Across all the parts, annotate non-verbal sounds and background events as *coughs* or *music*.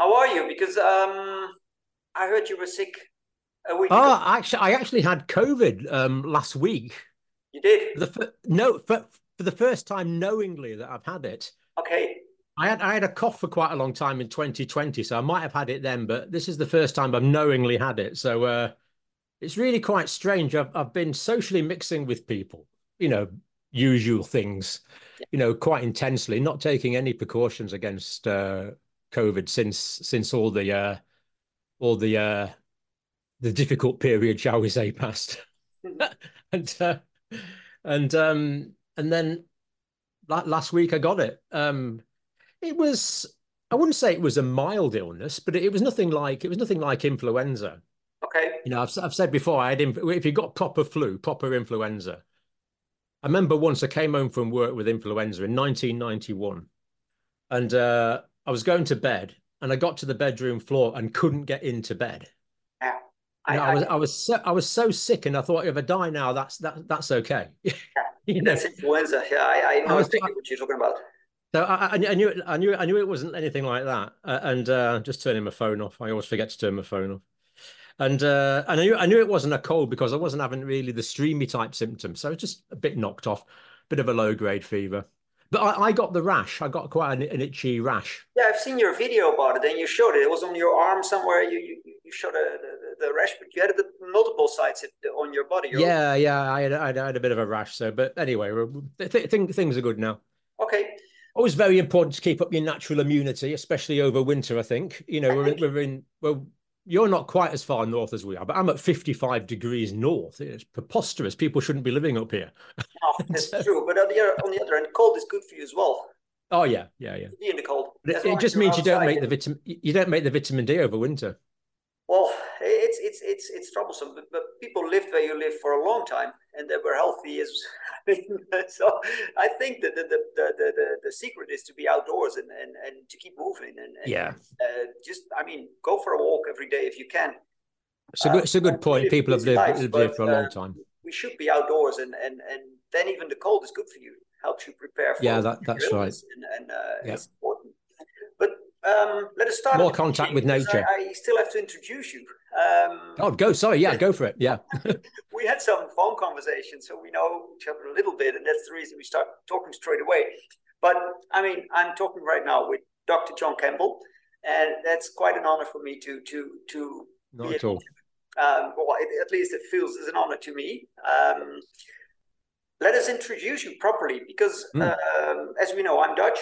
How are you? Because um, I heard you were sick a week Oh, ago. actually, I actually had COVID um, last week. You did? The fir- no, for, for the first time knowingly that I've had it. Okay. I had I had a cough for quite a long time in 2020, so I might have had it then, but this is the first time I've knowingly had it. So uh, it's really quite strange. I've I've been socially mixing with people, you know, usual things, you know, quite intensely, not taking any precautions against uh, COVID since since all the uh, all the uh, the difficult period, shall we say, passed. *laughs* and uh, and um and then la- last week I got it. Um, it was I wouldn't say it was a mild illness, but it was nothing like it was nothing like influenza. Okay. You know, I've I've said before, I had if you got proper flu, proper influenza. I remember once I came home from work with influenza in 1991, and uh, I was going to bed, and I got to the bedroom floor and couldn't get into bed. Yeah. I, I, was I was so I was so sick, and I thought if I die now, that's that that's okay. *laughs* you know, that's influenza. Yeah, I, I know I was- exactly what you're talking about. so I, I, I knew it, I knew I knew it wasn't anything like that, uh, and uh, just turning my phone off. I always forget to turn my phone off, and uh, and I knew I knew it wasn't a cold because I wasn't having really the streamy type symptoms, so I was just a bit knocked off, bit of a low grade fever. But I, I got the rash. I got quite an, an itchy rash. Yeah, I've seen your video about it, and you showed it. It was on your arm somewhere. You you, you showed uh, a, the, the rash, but you had at multiple sites on your body. Your- Yeah, yeah. I had, I had a bit of a rash. So, but anyway, th th th things are good now. Okay. Always very important to keep up your natural immunity, especially over winter. I think you know we're in, we're in well. You're not quite as far north as we are, but I'm at 55 degrees north. It's preposterous. People shouldn't be living up here. No, that's *laughs* true. But on the other on the other hand, cold is good for you as well. Oh yeah, yeah, yeah. Be in the cold. It, it just means you don't make the vitamin. You don't make the vitamin D over winter. Well, it's it's it's it's troublesome, but, but people lived where you live for a long time, and they were healthy. As *laughs* so, I think that the the, the the the secret is to be outdoors and and, and to keep moving and, and Yeah, uh, just I mean, go for a walk every day if you can. it's a good. It's a good point. live People have lived, lived here but, for a long uh, time. We should be outdoors, and and and then even the cold is good for you. Helps you prepare for Yeah, that- that's right. and, and uh, Yeah. It's important. But um, let us start. More contact with nature. I, I still have to introduce you. Um, Oh, go. Sorry. Yeah, go for it. Yeah. *laughs* we had some phone conversations, so we know each other a little bit, and that's the reason we start talking straight away. But I mean, I'm talking right now with Dr. John Campbell, and that's quite an honor for me to to to Not be at all. um, well, it, at least it feels as an honor to me. Um, let us introduce you properly, because Mm. um, as we know, I'm Dutch.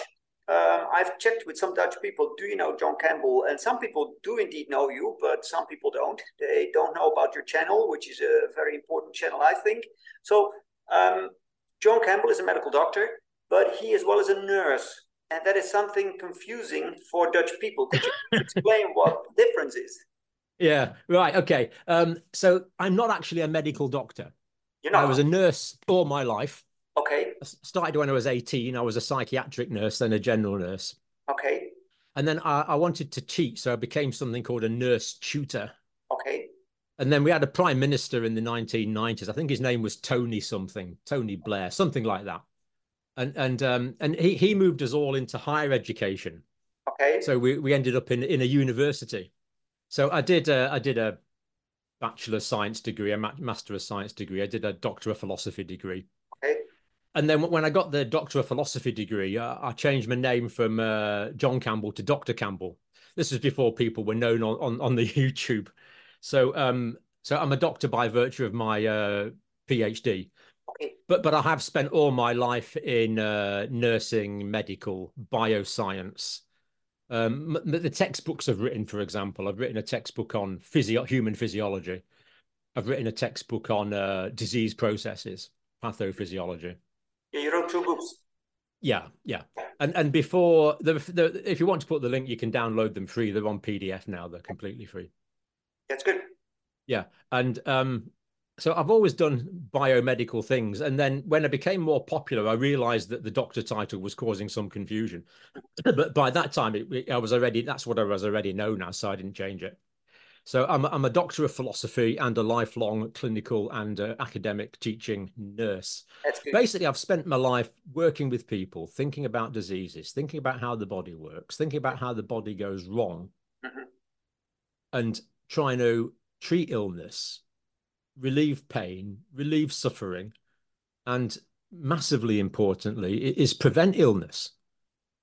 Um, I've checked with some Dutch people. Do you know John Campbell? And some people do indeed know you, but some people don't. They don't know about your channel, which is a very important channel, I think. So, um, John Campbell is a medical doctor, but he as well as a nurse, and that is something confusing for Dutch people. Could you *laughs* explain what the difference is? Yeah. Right. Okay. Um. So I'm not actually a medical doctor. You know, I was a nurse all my life. Okay, I started when I was 18. I was a psychiatric nurse, then a general nurse. okay, And then I, I wanted to teach, so I became something called a nurse tutor. okay. And then we had a prime minister in the 1990s. I think his name was Tony something, Tony Blair, something like that. And and um and he he moved us all into higher education. Okay. So we we ended up in in a university. So I did uh, I did a bachelor of science degree, a master of science degree. I did a doctor of philosophy degree. And then when I got the doctor of philosophy degree, uh, I changed my name from uh, John Campbell to Dr. Campbell. This was before people were known on, on, on the *laughs* YouTube. So um, so I'm a doctor by virtue of my uh, PhD. Okay. But but I have spent all my life in uh, nursing, medical, bioscience. Um, the textbooks I've written, for example, I've written a textbook on physio- human physiology. I've written a textbook on uh, disease processes, pathophysiology. Yeah, you wrote two books. Yeah, yeah. And and before the, the if you want to put the link, you can download them free. They're on PDF now. They're completely free. That's good. Yeah. And um, so I've always done biomedical things. And then when I became more popular, I realized that the doctor title was causing some confusion. *clears throat* but by that time, it- I was already, that's what I was already known as. So I didn't change it. So I'm, a- I'm a doctor of philosophy and a lifelong clinical and uh, academic teaching nurse. Basically, I've spent my life working with people, thinking about diseases, thinking about how the body works, thinking about how the body goes wrong, mm-hmm. and trying to treat illness, relieve pain, relieve suffering, and massively importantly, is prevent illness.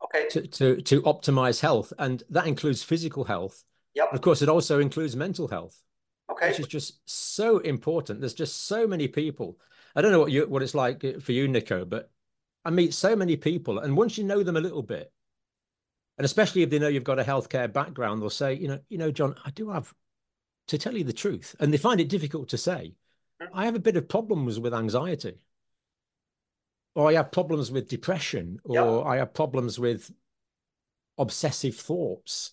Okay. To, to, to optimize health. And that includes physical health. Yep. Of course, it also includes mental health. Okay. Which is just so important. There's just so many people. I don't know what you what it's like for you, Nikko, but I meet so many people, and once you know them a little bit, and especially if they know you've got a healthcare background, they'll say, you know, you know, John, I do have to tell you the truth, and they find it difficult to say. Mm-hmm. I have a bit of problems with anxiety, or I have problems with depression, or yep. I have problems with obsessive thoughts,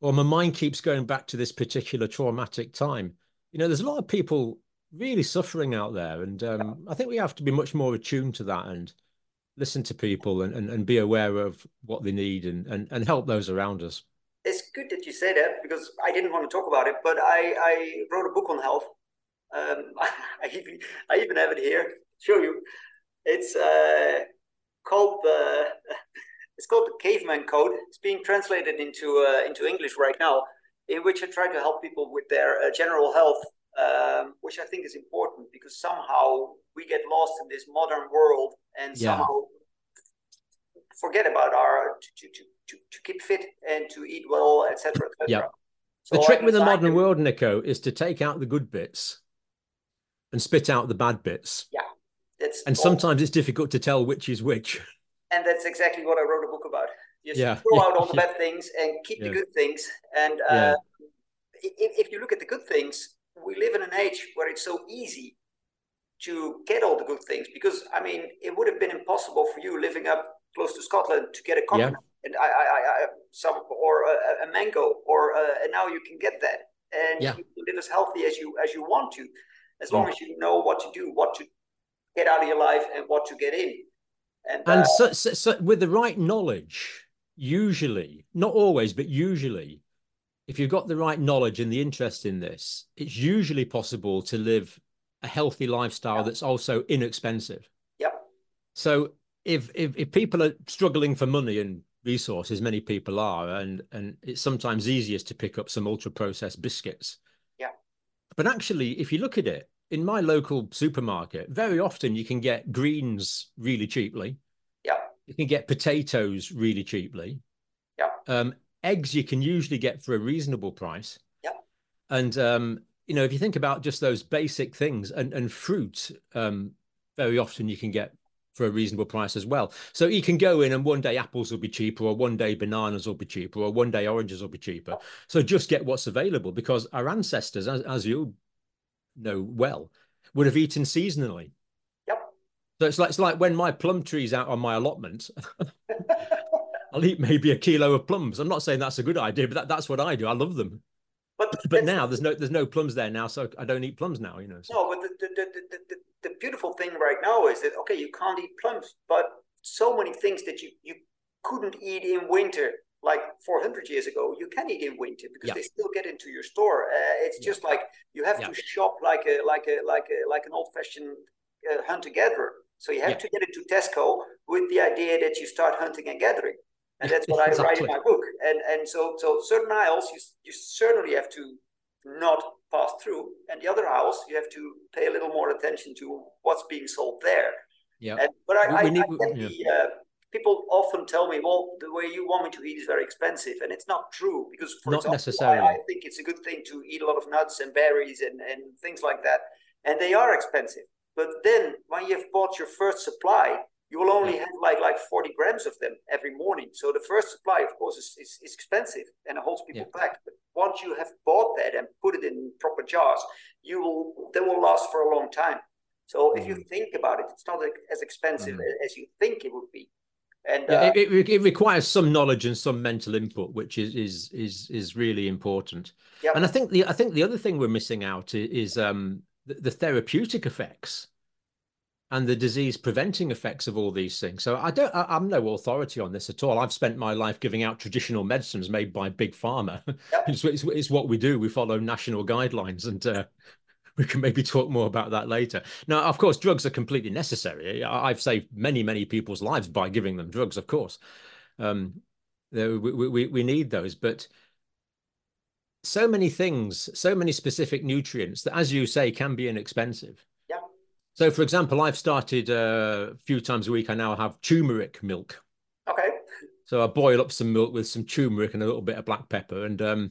or my mind keeps going back to this particular traumatic time. You know, there's a lot of people really suffering out there, and um, I think we have to be much more attuned to that and listen to people and, and, and be aware of what they need and, and, and help those around us. It's good that you say that because I didn't want to talk about it, but I, I wrote a book on health. Um, *laughs* I, even, I even have it here. Show you. It's uh, called the it's called the Caveman Code. It's being translated into uh, into English right now, in which I try to help people with their uh, general health, um, which I think is important because somehow we get lost in this modern world and yeah. somehow forget about our to, to, to, to keep fit and to eat well, etc. Et yeah. So the trick with the modern world, Nikko, is to take out the good bits and spit out the bad bits. Yeah. It's and sometimes it's difficult to tell which is which. And that's exactly what I wrote a book about. Just yeah. throw out all the *laughs* bad things and keep yeah. the good things. And uh, yeah. if, if you look at the good things, we live in an age where it's so easy to get all the good things because I mean it would have been impossible for you living up close to Scotland to get a coconut yeah. and I, I, I, some or a, a mango or uh, and now you can get that and yeah. you live as healthy as you as you want to as long as you know what to do what to get out of your life and what to get in and, and uh, so, so, so with the right knowledge usually not always but usually if you've got the right knowledge and the interest in this it's usually possible to live a healthy lifestyle yeah. that's also inexpensive. Yep. So if, if if people are struggling for money and resources, many people are, and and it's sometimes easiest to pick up some ultra processed biscuits. Yeah. But actually, if you look at it, in my local supermarket, very often you can get greens really cheaply. You can get potatoes really cheaply. Yeah. Um, eggs you can usually get for a reasonable price. Yeah. And um, you know, if you think about just those basic things and, and fruit, um, very often you can get for a reasonable price as well. So you can go in and one day apples will be cheaper, or one day bananas will be cheaper, or one day oranges will be cheaper. So just get what's available because our ancestors, as, as you know well, would have eaten seasonally. So it's like it's like when my plum tree's out on my allotment. *laughs* I'll eat maybe a kilo of plums. I'm not saying that's a good idea, but that, that's what I do. I love them. But but now there's no there's no plums there now, so I don't eat plums now. You know. So. No, but the the, the, the, the beautiful thing right now is that okay, you can't eat plums, but so many things that you you couldn't eat in winter like 400 years ago you can eat in winter because yeah. they still get into your store uh, it's yeah. just like you have yeah. to shop like a like a like a like an old-fashioned uh, hunter gatherer so you have to get into tesco with the idea that you start hunting and gathering and that's what exactly. I write in my book. And and so so certain aisles you you certainly have to not pass through, and the other aisles you have to pay a little more attention to what's being sold there. Yeah. And, but I, we, we need, I, yeah. the, uh, people often tell me, well, the way you want me to eat is very expensive, and it's not true because for not example, necessarily. I, I think it's a good thing to eat a lot of nuts and berries and and things like that, and they are expensive. But then when you've bought your first supply, you will only have like like 40 grams of them every morning. So the first supply, of course, is, is, is expensive and it holds people yeah. back. But once you have bought that and put it in proper jars, you will they will last for a long time. So if you mm. think about it, it's not as expensive mm. as you think it would be. And yeah, uh, it, it, it, requires some knowledge and some mental input, which is is is is really important. Yep. And I think the I think the other thing we're missing out is, is um, the, the therapeutic effects and the disease preventing effects of all these things. So I don't, I, am no authority on this at all. I've spent my life giving out traditional medicines made by big pharma. Yep. *laughs* it's, it's, it's, what we do. We follow national guidelines, and uh, we can maybe talk more about that later. Now, of course, drugs are completely necessary. I've saved many, many people's lives by giving them drugs. Of course, um, we, we we need those, but so many things, so many specific nutrients that, as you say, can be inexpensive. Yeah. So, for example, I've started uh, a few times a week. I now have turmeric milk. Okay. So I boil up some milk with some turmeric and a little bit of black pepper, and um,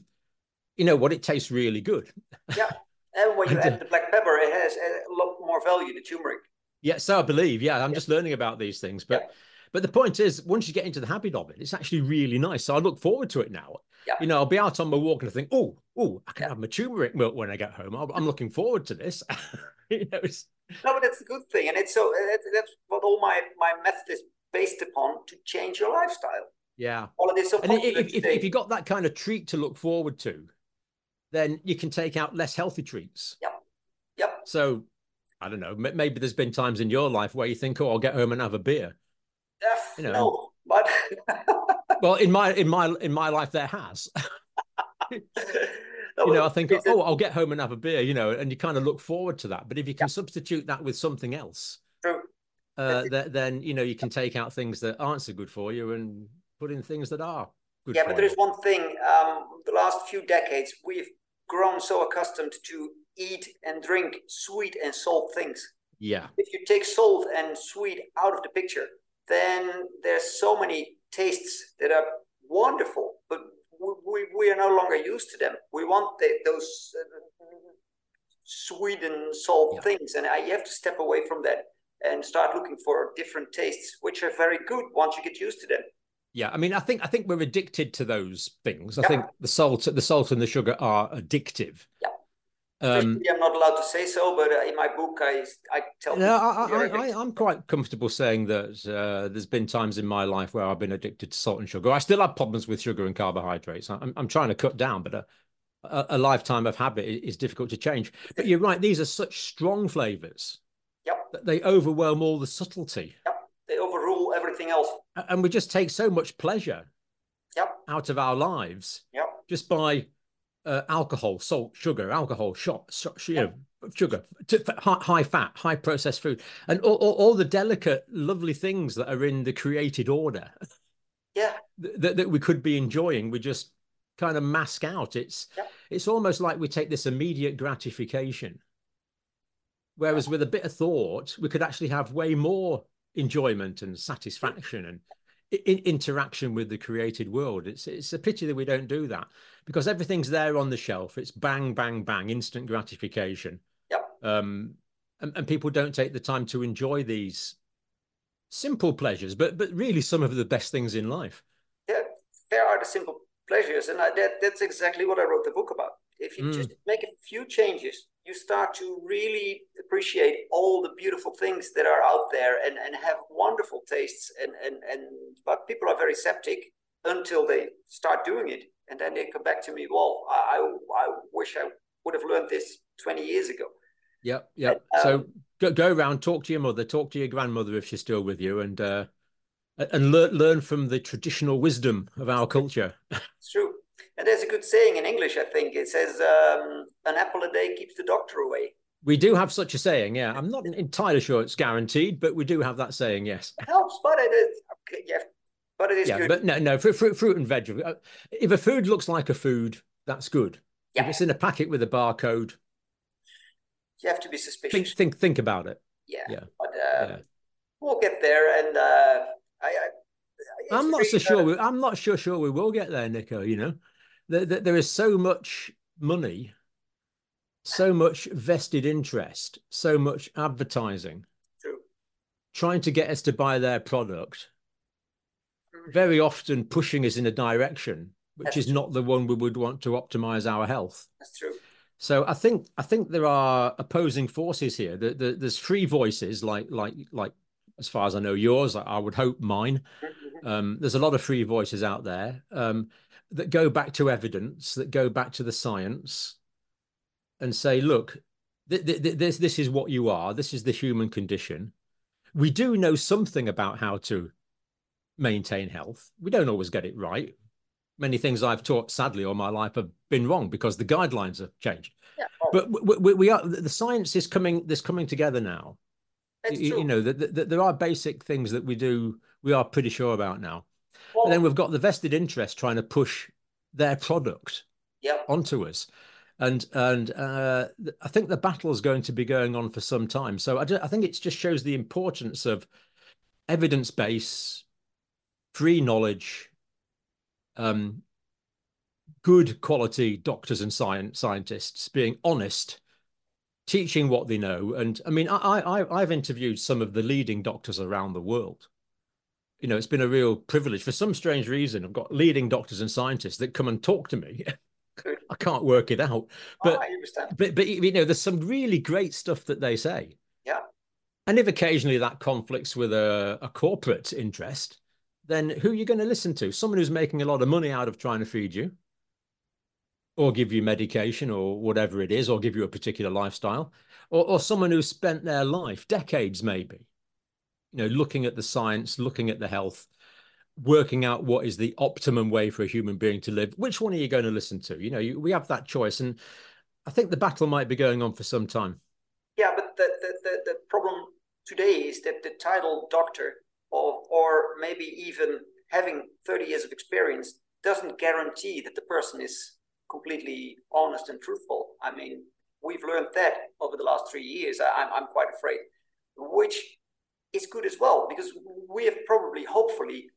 you know what? It tastes really good. Yeah. *laughs* And when you add the black pepper, it has a lot more value, the turmeric. Yeah, so I believe. Yeah, I'm yeah. just learning about these things, but yeah. But the point is, once you get into the habit of it, it's actually really nice. So I look forward to it now. Yeah. You know, I'll be out on my walk and I think, oh, oh, I can yeah. have my turmeric milk when I get home. I'm looking forward to this. *laughs* you know, it's... No, but that's a good thing, and it's so that's what all my my method is based upon to change your lifestyle. Yeah. All of this. So and if, if, if you got that kind of treat to look forward to, then you can take out less healthy treats. Yep. Yep. So I don't know. Maybe there's been times in your life where you think, "Oh, I'll get home and have a beer." You know, no, but well, in my in my in my life, there has. *laughs* you know, I think, oh, I'll get home and have a beer. You know, and you kind of look forward to that. But if you can yeah. substitute that with something else. Uh, that, then you know you can take out things that aren't so good for you and put in things that are good. Yeah, but there is one thing. Um, the last few decades, we've grown so accustomed to eat and drink sweet and salt things. Yeah. If you take salt and sweet out of the picture, then there's so many tastes that are wonderful, but we, we are no longer used to them. We want the, those uh, sweet and salt yeah. things, and I, you have to step away from that and start looking for different tastes, which are very good once you get used to them. Yeah, I mean, I think I think we're addicted to those things. I yeah. think the salt, the salt and the sugar are addictive. Yeah. Um, I'm not allowed to say so, but uh, in my book, I I tell. Yeah, I, I, am quite comfortable saying that uh, there's been times in my life where I've been addicted to salt and sugar. I still have problems with sugar and carbohydrates. I'm, I'm trying to cut down, but a, a, a lifetime of habit is difficult to change. But you're right; these are such strong flavors. Yep. That they overwhelm all the subtlety. Yep. They overrule everything else. And we just take so much pleasure. Yep. Out of our lives. Yep. Just by uh, alcohol, salt, sugar, alcohol, shot, shot you know, sugar, high fat, high processed food, and all, all, all, the delicate, lovely things that are in the created order. Yeah, that, that we could be enjoying, we just kind of mask out. It's yeah. it's almost like we take this immediate gratification, whereas with a bit of thought, we could actually have way more enjoyment and satisfaction and in interaction with the created world. It's it's a pity that we don't do that because everything's there on the shelf. It's bang, bang, bang, instant gratification. Yep. Um, and, and people don't take the time to enjoy these simple pleasures, but but really some of the best things in life. Yeah, there are the simple pleasures, and I, that that's exactly what I wrote the book about. If you mm. just make a few changes, you start to really appreciate all the beautiful things that are out there and, and have wonderful tastes and, and, and but people are very septic until they start doing it. And then they come back to me well i i wish i would have learned this 20 years ago. Yep yep. Um, so go, go around talk to your mother talk to your grandmother if she's still with you and uh and learn learn from the traditional wisdom of our culture. It's true and there's a good saying in English, I think. It says, um, an apple a day keeps the doctor away. We do have such a saying, yeah. I'm not entirely sure it's guaranteed, but we do have that saying, yes. It helps, but it is, okay, yeah, but it is yeah, good. But no, no, fruit, fruit, fruit and veg. Uh, if a food looks like a food, that's good. Yeah. If it's in a packet with a barcode, you have to be suspicious. Think, think, think about it. Yeah, yeah. But uh, yeah. we'll get there, and uh, I, I I'm not so sure. We, I'm not sure. Sure, we will get there, Nikko. You know, there, there is so much money, so much vested interest, so much advertising True. trying to get us to buy their product, mm. very often pushing us in a direction which That's is true. not the one we would want to optimize our health. That's true. So I think I think there are opposing forces here. The, the, there's free voices, like like like as far as I know, yours. I would hope mine. Mm-hmm. Um, there's a lot of free voices out there. Um, that go back to evidence, that go back to the science, and say, look, th- th- this this is what you are. This is the human condition. We do know something about how to maintain health. We don't always get it right. Many things I've taught, sadly, all my life have been wrong because the guidelines have changed. Yeah. But we, we, we, are the science is coming. This coming together now. You, you, know that the, the, there are basic things that we do. We are pretty sure about now. Well, then we've got the vested interest trying to push their product. yep. onto us. And and uh, I think the battle is going to be going on for some time. So I, I think it just shows the importance of evidence base, free knowledge, um, good quality doctors and science scientists being honest teaching what they know. And I mean, I, I I've interviewed some of the leading doctors around the world. You know, it's been a real privilege. For some strange reason, I've got leading doctors and scientists that come and talk to me. *laughs* I can't work it out, oh, but, oh, but but you know, there's some really great stuff that they say. Yeah. And if occasionally that conflicts with a, a corporate interest, then who are you going to listen to? Someone who's making a lot of money out of trying to feed you, or give you medication or whatever it is, or give you a particular lifestyle, or, or someone who's spent their life, decades maybe, you know, looking at the science, looking at the health, working out what is the optimum way for a human being to live. Which one are you going to listen to? You know, you, we have that choice, and I think the battle might be going on for some time. Yeah, but the the, the, the problem today is that the title doctor, or or maybe even having 30 years of experience, doesn't guarantee that the person is completely honest and truthful. I mean, we've learned that over the last three years. I, am I'm quite afraid, which is good as well because we have probably, hopefully,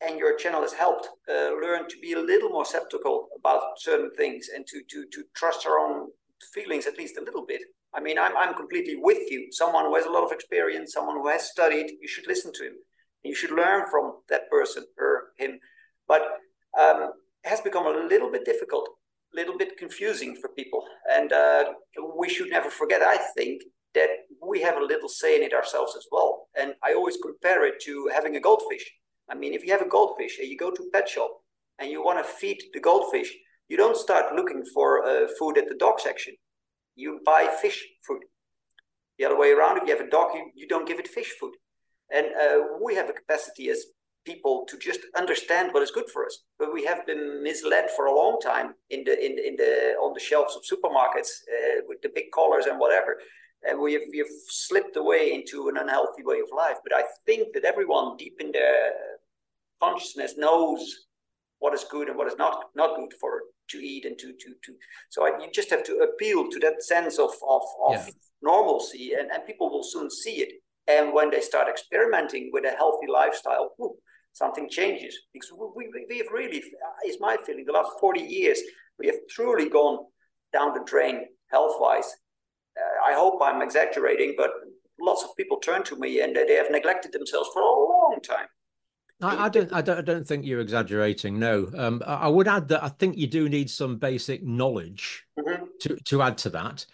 and your channel has helped uh, learn to be a little more skeptical about certain things and to to to trust our own feelings at least a little bit. I mean, I'm I'm completely with you. Someone who has a lot of experience, someone who has studied, you should listen to him. You should learn from that person or him. But um, has become a little bit difficult, a little bit confusing for people. And uh, we should never forget, I think, that we have a little say in it ourselves as well. And I always compare it to having a goldfish. I mean, if you have a goldfish and you go to pet shop and you want to feed the goldfish, you don't start looking for uh, food at the dog section. You buy fish food. The other way around, if you have a dog, you, you don't give it fish food. And uh, we have a capacity as people to just understand what is good for us. But we have been misled for a long time in the in in the on the shelves of supermarkets uh, with the big collars and whatever, and we have we have slipped away into an unhealthy way of life. But I think that everyone deep in their consciousness knows what is good and what is not not good for to eat and to to to. So I, you just have to appeal to that sense of of, of yeah. normalcy, and and people will soon see it. And when they start experimenting with a healthy lifestyle, whoop, something changes because we, we, we have really, uh, is my feeling, the last 40 years, we have truly gone down the drain health wise. I hope I'm exaggerating, but lots of people turn to me and they have neglected themselves for a long time. I, I, don't, I don't, I don't think you're exaggerating. No, um, I would add that I think you do need some basic knowledge mm-hmm. to to add to that.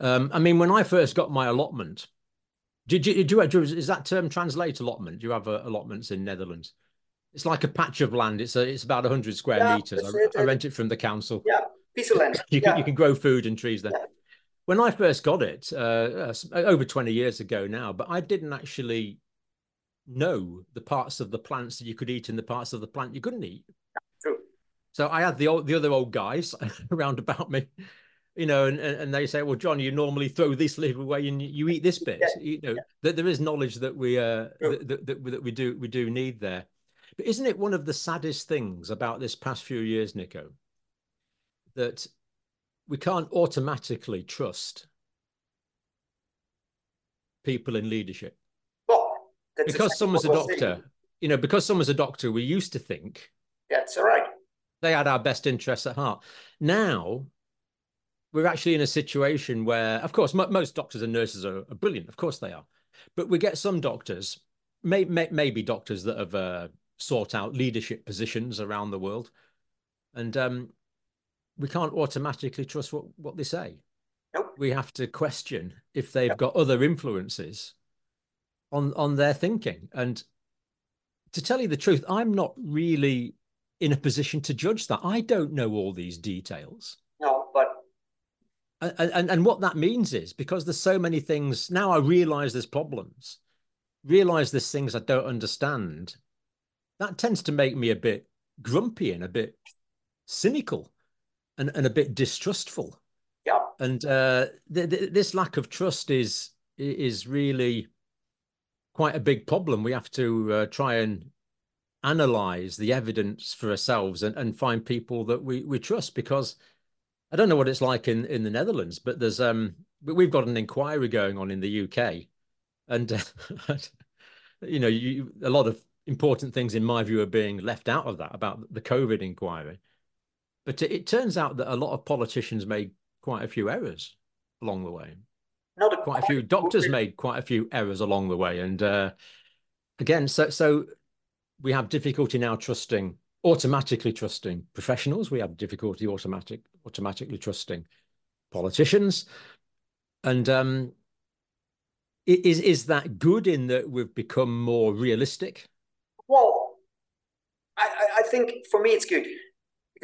Um, I mean, when I first got my allotment, did you, do you, is that term translate allotment? Do you have uh, allotments in Netherlands? It's like a patch of land. It's a, it's about hundred square yeah, meters. I, I, rent it from the council. Yeah, piece of land. *laughs* you yeah. can you can grow food and trees there. Yeah. When I first got it, uh, uh, over twenty years ago now, but I didn't actually know the parts of the plants that you could eat and the parts of the plant you couldn't eat. True. So I had the old, the other old guys *laughs* around about me, you know, and, and they say, "Well, John, you normally throw this leaf away and you eat this bit." Yeah. You know, yeah. that there is knowledge that we uh that, that, that, we do we do need there. But isn't it one of the saddest things about this past few years, Nikko, that we can't automatically trust people in leadership? Well, because someone's a doctor, you know, because someone's a doctor, we used to think that's all right. They had our best interests at heart. Now we're actually in a situation where, of course, most doctors and nurses are, are, brilliant. Of course they are, but we get some doctors, may, may, maybe doctors that have uh, sought out leadership positions around the world, and um, we can't automatically trust what what they say. Nope. We have to question if they've yep. got other influences on on their thinking. And to tell you the truth, I'm not really in a position to judge that. I don't know all these details. No, but and, and, and what that means is because there's so many things now I realize there's problems, realize there's things I don't understand that tends to make me a bit grumpy and a bit cynical and, and a bit distrustful. Yeah. And uh, th- th- this lack of trust is is really quite a big problem. We have to uh, try and analyze the evidence for ourselves and, and find people that we, we trust because I don't know what it's like in in the Netherlands, but there's um we've got an inquiry going on in the UK, and uh, *laughs* you know you a lot of important things in my view are being left out of that about the COVID inquiry. But it, it turns out that a lot of politicians made quite a few errors along the way. Not a quite a few *laughs* doctors made quite a few errors along the way, and uh, again, so so we have difficulty now trusting automatically trusting professionals. We have difficulty automatic automatically trusting politicians, and um, is is that good in that we've become more realistic? Well, I, I think for me it's good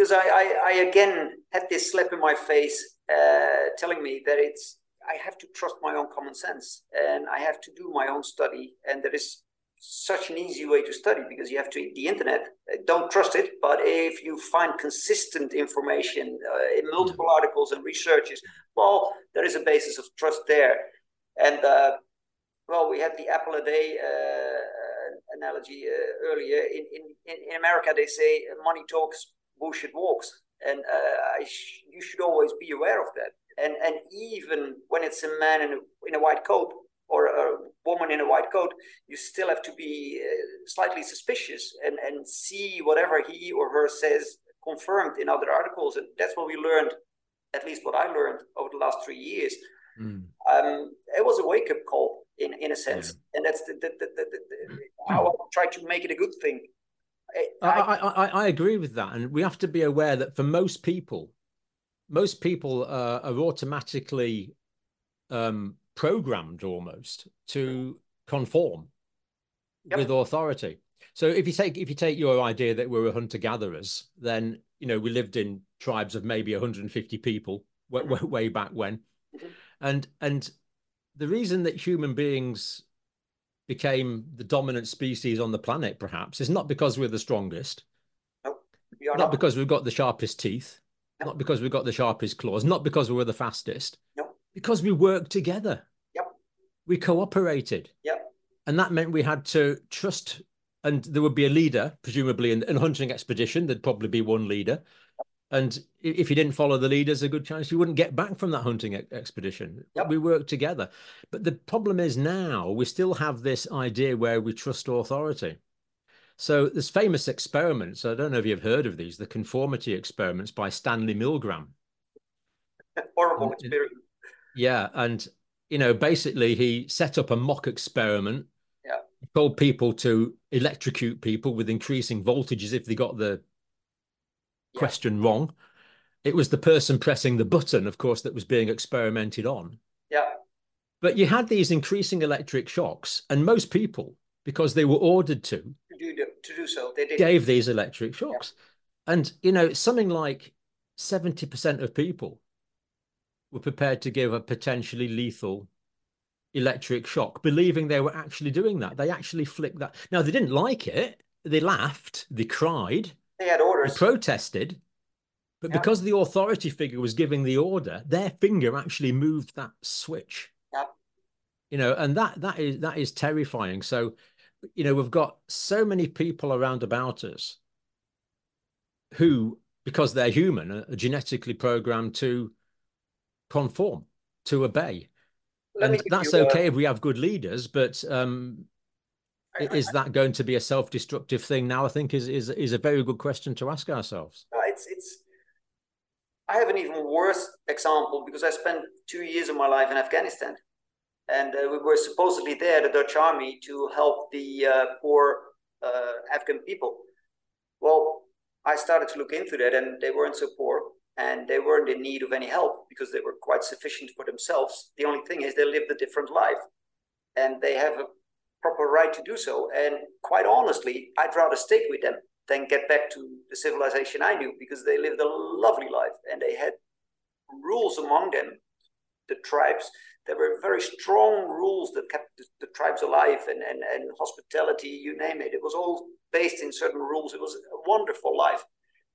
because I, I, I again had this slap in my face uh, telling me that it's I have to trust my own common sense and I have to do my own study. And there is such an easy way to study because you have to the internet uh, don't trust it. But if you find consistent information uh, in multiple articles and researches well there is a basis of trust there. And uh, well we had the apple a day uh, analogy uh, earlier. In, in in america they say money talks bullshit walks and uh, sh- you should always be aware of that and and even when it's a man in a, in a white coat or a woman in a white coat, you still have to be uh, slightly suspicious and, and see whatever he or her says confirmed in other articles. And that's what we learned, at least what I learned over the last three years. Mm. Um, it was a wake up call in, in a sense. Yeah. And that's the, the, the, the, the how I try to make it a good thing. I, I, I, I, agree with that. And we have to be aware that for most people, most people uh, are automatically um, programmed almost to conform yep. with authority. So if you take if you take your idea that we are hunter gatherers, then you know we lived in tribes of maybe 150 people way, way, way back when, mm-hmm. and and the reason that human beings became the dominant species on the planet perhaps is not because we're the strongest, nope, not, not, because we've got the sharpest teeth, not because we've got the sharpest claws, not because we were the fastest. No. Because we worked together. Yep. We cooperated. Yep. And that meant we had to trust, and there would be a leader, presumably in, in a hunting expedition. There'd probably be one leader. And if you didn't follow the lead, there's a good chance you wouldn't get back from that hunting expedition. Yep. We worked together. But the problem is now we still have this idea where we trust authority. So there's famous experiments. I don't know if you've heard of these, the conformity experiments by Stanley Milgram. Horrible experience. Yeah, and you know, basically he set up a mock experiment. Yeah. Told people to electrocute people with increasing voltages if they got the yeah. question wrong. It was the person pressing the button, of course, that was being experimented on. Yeah. But you had these increasing electric shocks, and most people, because they were ordered to, do to do so. They did. gave these electric shocks, yeah. and you know something like seventy percent of people were prepared to give a potentially lethal electric shock, believing they were actually doing that. They actually flicked that. Now they didn't like it. They laughed. They cried. They had orders. They protested. But yeah. because the authority figure was giving the order, their finger actually moved that switch. Yeah. You know, and that that is that is terrifying. So you know, we've got so many people around about us who, because they're human, are genetically programmed to conform, to obey. Let and that's okay a... if we have good leaders, but um, is that going to be a self-destructive thing now? I think is is is a very good question to ask ourselves. it's it's. I have an even worse example because I spent two years of my life in Afghanistan, and uh, we were supposedly there, the Dutch army, to help the uh, poor uh, Afghan people. Well, I started to look into that, and they weren't so poor, and they weren't in need of any help because they were quite sufficient for themselves. The only thing is they lived a different life, and they have a proper right to do so. And quite honestly, I'd rather stay with them than get back to the civilization I knew because they lived a lovely life and they had rules among them, the tribes there were very strong rules that kept the, the, tribes alive and, and, and hospitality, you name it. It was all based in certain rules. It was a wonderful life.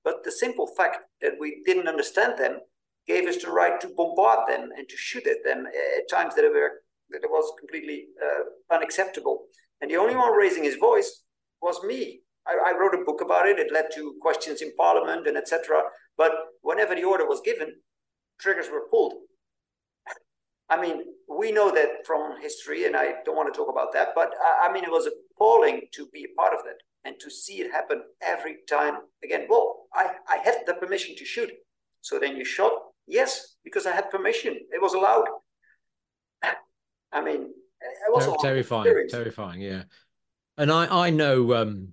But the simple fact that we didn't understand them gave us the right to bombard them and to shoot at them at times that, were, that it was completely uh, unacceptable. And the only one raising his voice was me. I, I, wrote a book about it. It led to questions in Parliament and etc. But whenever the order was given, triggers were pulled. *laughs* I mean, we know that from history, and I don't want to talk about that, but I, I mean, it was appalling to be a part of that and to see it happen every time again. Well, I, I had the permission to shoot. So then you shot? Yes, because I had permission. It was allowed. I mean, it was Ter- terrifying, terrifying, yeah. And I, I know, um,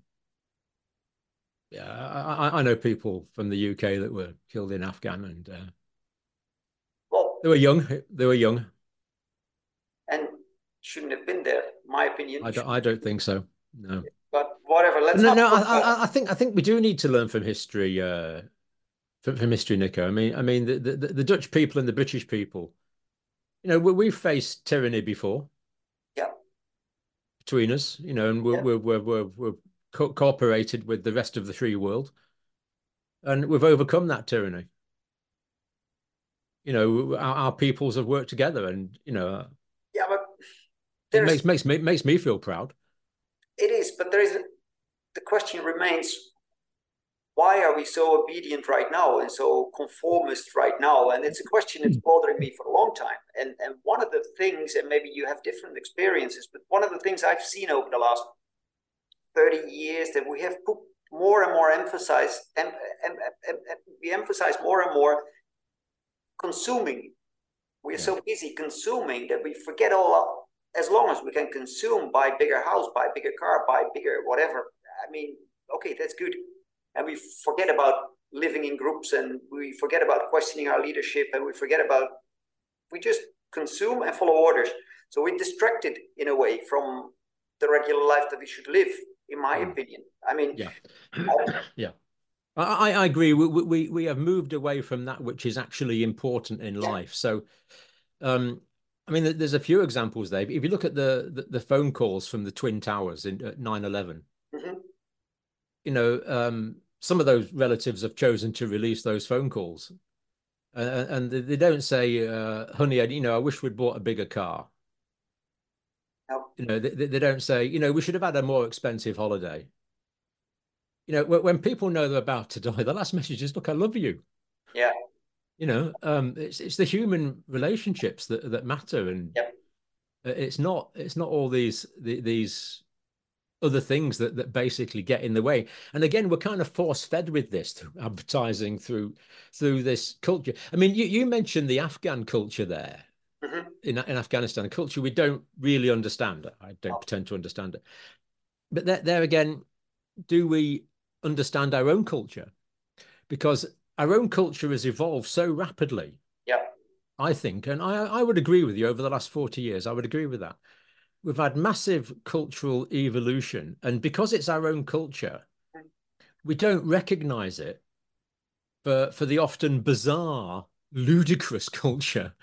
yeah, I, I know people from the UK that were killed in Afghan, and uh, well, they were young. They were young, and shouldn't have been there. My opinion. I don't. I don't think so. No. But whatever. Let's. No, no. I, I, think I think we do need to learn from history. Uh, from, from history, Nikko. I mean, I mean, the, the, the Dutch people and the British people. You know, we, we've faced tyranny before. Yeah. Between us, you know, and we're yeah. we're, we're, we're, we're co- cooperated with the rest of the free world, and we've overcome that tyranny. You know, our, our peoples have worked together, and you know, yeah, but it makes makes me makes me feel proud. It is, but there is the question remains: Why are we so obedient right now and so conformist right now? And it's a question that's bothering me for a long time. And and one of the things, and maybe you have different experiences, but one of the things I've seen over the last 30 years that we have put more and more emphasis and we emphasize more and more consuming we're yeah. so busy consuming that we forget all as long as we can consume buy bigger house buy bigger car buy bigger whatever i mean okay that's good and we forget about living in groups and we forget about questioning our leadership and we forget about we just consume and follow orders so we're distracted in a way from the regular life that we should live in my mm. opinion. I mean, yeah, *coughs* yeah. I, I agree. We, we we have moved away from that which is actually important in life. So, um, I mean, there's a few examples there. If you look at the the, the phone calls from the twin towers in 9/11, mm-hmm. You know, um, some of those relatives have chosen to release those phone calls, uh, and they don't say, uh, "Honey, you know, I wish we'd bought a bigger car." You know, they, they don't say, you know, we should have had a more expensive holiday. You know, when, when people know they're about to *laughs* die, the last message is, "Look, I love you." Yeah. You know, um, it's it's the human relationships that that matter, and yep. it's not it's not all these the, these other things that that basically get in the way. And again, we're kind of force fed with this through advertising, through through this culture. I mean, you you mentioned the Afghan culture there, mm-hmm. in, in Afghanistan, a culture we don't really understand. I don't oh. pretend to understand it. But there, there again, do we understand our own culture? Because our own culture has evolved so rapidly. Yeah. I think, and I, I would agree with you over the last 40 years, I would agree with that. We've had massive cultural evolution. And because it's our own culture, we don't recognize it for, for the often bizarre, ludicrous *laughs* culture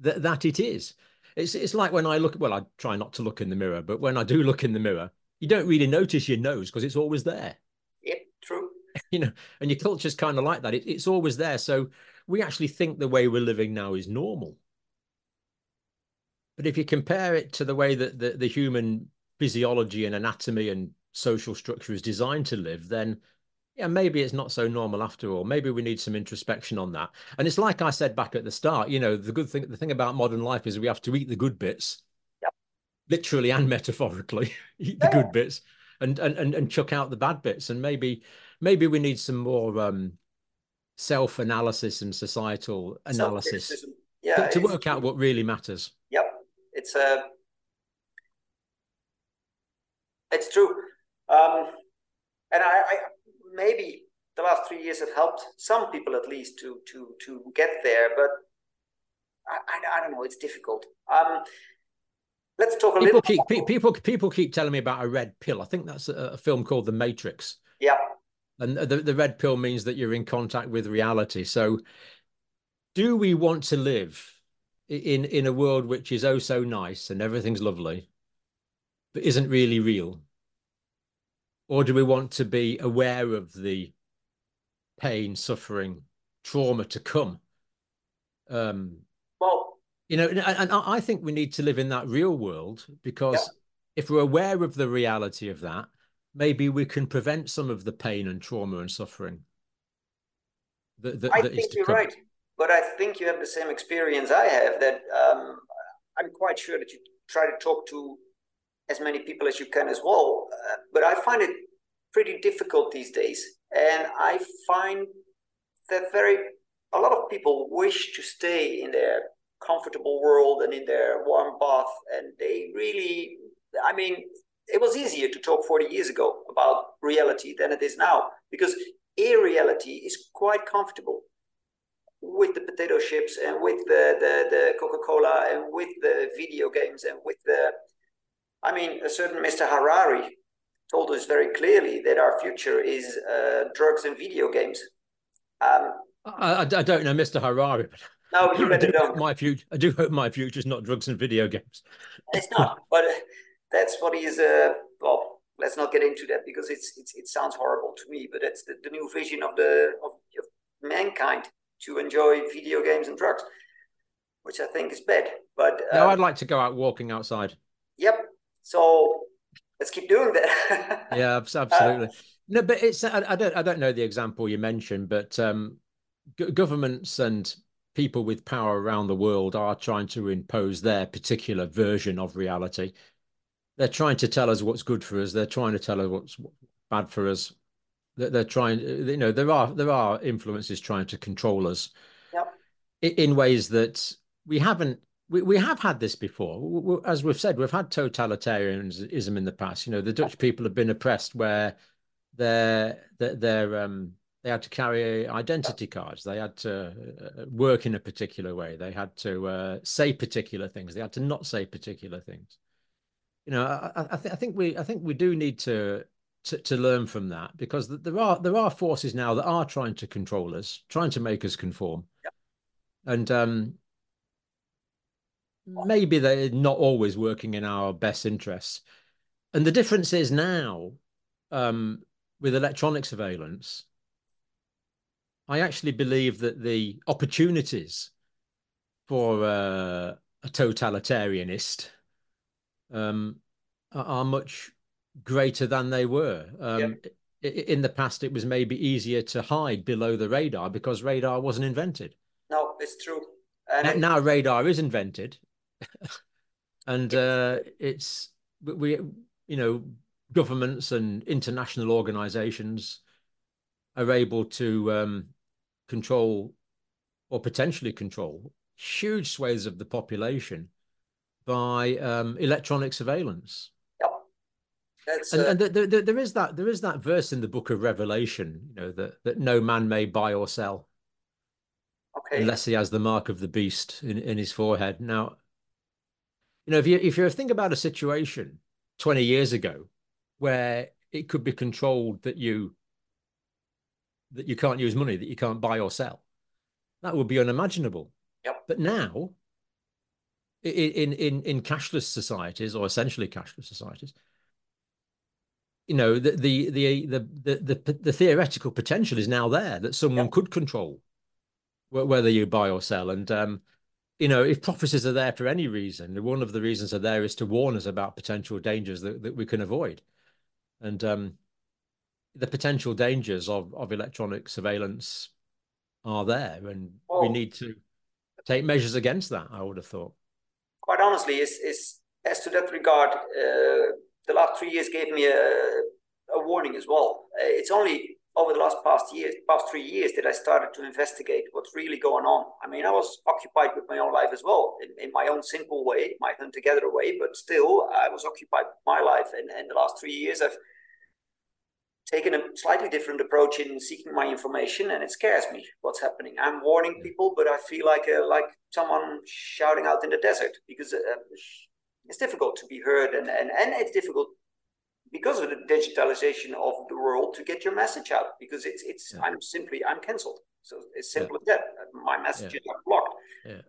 that that it is. It's it's like when I look. Well, I try not to look in the mirror, but when I do look in the mirror, you don't really notice your nose because it's always there. Yeah, true. *laughs* you know, and your culture's kind of like that. It, it's always there. So we actually think the way we're living now is normal. But if you compare it to the way that the, the human physiology and anatomy and social structure is designed to live, then yeah, maybe it's not so normal after all. Maybe we need some introspection on that. And it's like I said back at the start, you know, the good thing, the thing about modern life is we have to eat the good bits, yep. literally and metaphorically, *laughs* eat the good bits and, and, and, and chuck out the bad bits. And maybe, maybe we need some more um, self-analysis and societal analysis yeah, to, to work out what really matters. Yep. It's a, uh, it's true. Um, and I, I maybe the last three years have helped some people at least to to to get there, but I, I, I don't know. It's difficult. Um, let's talk a people little. Keep, about... people people keep telling me about a red pill. I think that's a, a film called The Matrix. Yeah. And the, the red pill means that you're in contact with reality. So, do we want to live in in a world which is oh so nice and everything's lovely, but isn't really real? or do we want to be aware of the pain, suffering, trauma to come? Um, well, you know, and, and, I think we need to live in that real world because yeah. if we're aware of the reality of that, maybe we can prevent some of the pain and trauma and suffering. That, that, I that think you're come. right. But I think you have the same experience I have. That um, I'm quite sure that you try to talk to as many people as you can as well. Uh, but I find it pretty difficult these days, and I find that very a lot of people wish to stay in their comfortable world and in their warm bath, and they really, I mean, it was easier to talk 40 years ago about reality than it is now because a reality is quite comfortable with the potato chips and with the, the, the coca-cola and with the video games and with the i mean a certain mr harari told us very clearly that our future is uh, drugs and video games. Um, I, I, don't know mr harari but no you *laughs* better don't. my future i do hope my future is not drugs and video games. It's not but that's what he's uh, well let's not get into that because it's, it's it sounds horrible to me but that's the, the new vision of the of, of mankind to enjoy video games and drugs which i think is bad but um, no i'd like to go out walking outside. Yep. So let's keep doing that. *laughs* Yeah absolutely. Uh, no but it's I, I, don't i don't know the example you mentioned but um, governments and people with power around the world are trying to impose their particular version of reality. They're trying to tell us what's good for us. They're trying to tell us what's bad for us. They're, they're trying, you know, there are there are influences trying to control us yep. in ways that we haven't. We, we have had this before. As we've said, we've had totalitarianism in the past. You know, the Dutch people have been oppressed where they're, they're, they're um, they had to carry identity cards. They had to uh, work in a particular way. They had to uh, say particular things. They had to not say particular things you know, I, I, th- I, think we I think we do need to, to to learn from that because there are there are forces now that are trying to control us, trying to make us conform, and um, maybe they're not always working in our best interests. And the difference is now um, with electronic surveillance, I actually believe that the opportunities for uh, a totalitarianist um, are much greater than they were. Um, In the past, it was maybe easier to hide below the radar because radar wasn't invented. No, it's true. And now, now radar is invented, *laughs* and uh, it's we, you know, governments and international organizations are able to um, control or potentially control huge swathes of the population by um, electronic surveillance. That's, and, uh... and the, the, there is that there is that verse in the book of Revelation, you know, that that no man may buy or sell, okay, unless he has the mark of the beast in, in his forehead. Now, you know, if you if you think about a situation twenty years ago where it could be controlled that you that you can't use money, that you can't buy or sell, that would be unimaginable. Yep. But now in in in cashless societies or essentially cashless societies you know the the the the the, the theoretical potential is now there that someone could control whether you buy or sell. And um you know if prophecies are there for any reason one of the reasons are there is to warn us about potential dangers that, that we can avoid. And um the potential dangers of of electronic surveillance are there and oh. we need to take measures against that i would have thought. Quite honestly, is is as to that regard, uh, the last three years gave me a, a warning as well. Uh, it's only over the last past years, past three years, that I started to investigate what's really going on. I mean, I was occupied with my own life as well, in, in my own simple way, my hunt together way, but still, I was occupied with my life. And, and the last three years, I've taken a slightly different approach in seeking my information, and it scares me what's happening. I'm warning people, but I feel like a, like someone shouting out in the desert because uh, it's difficult to be heard, and, and and it's difficult because of the digitalization of the world to get your message out because it's it's yeah. I'm simply I'm cancelled. So it's simple yeah. as that. My messages yeah. are blocked,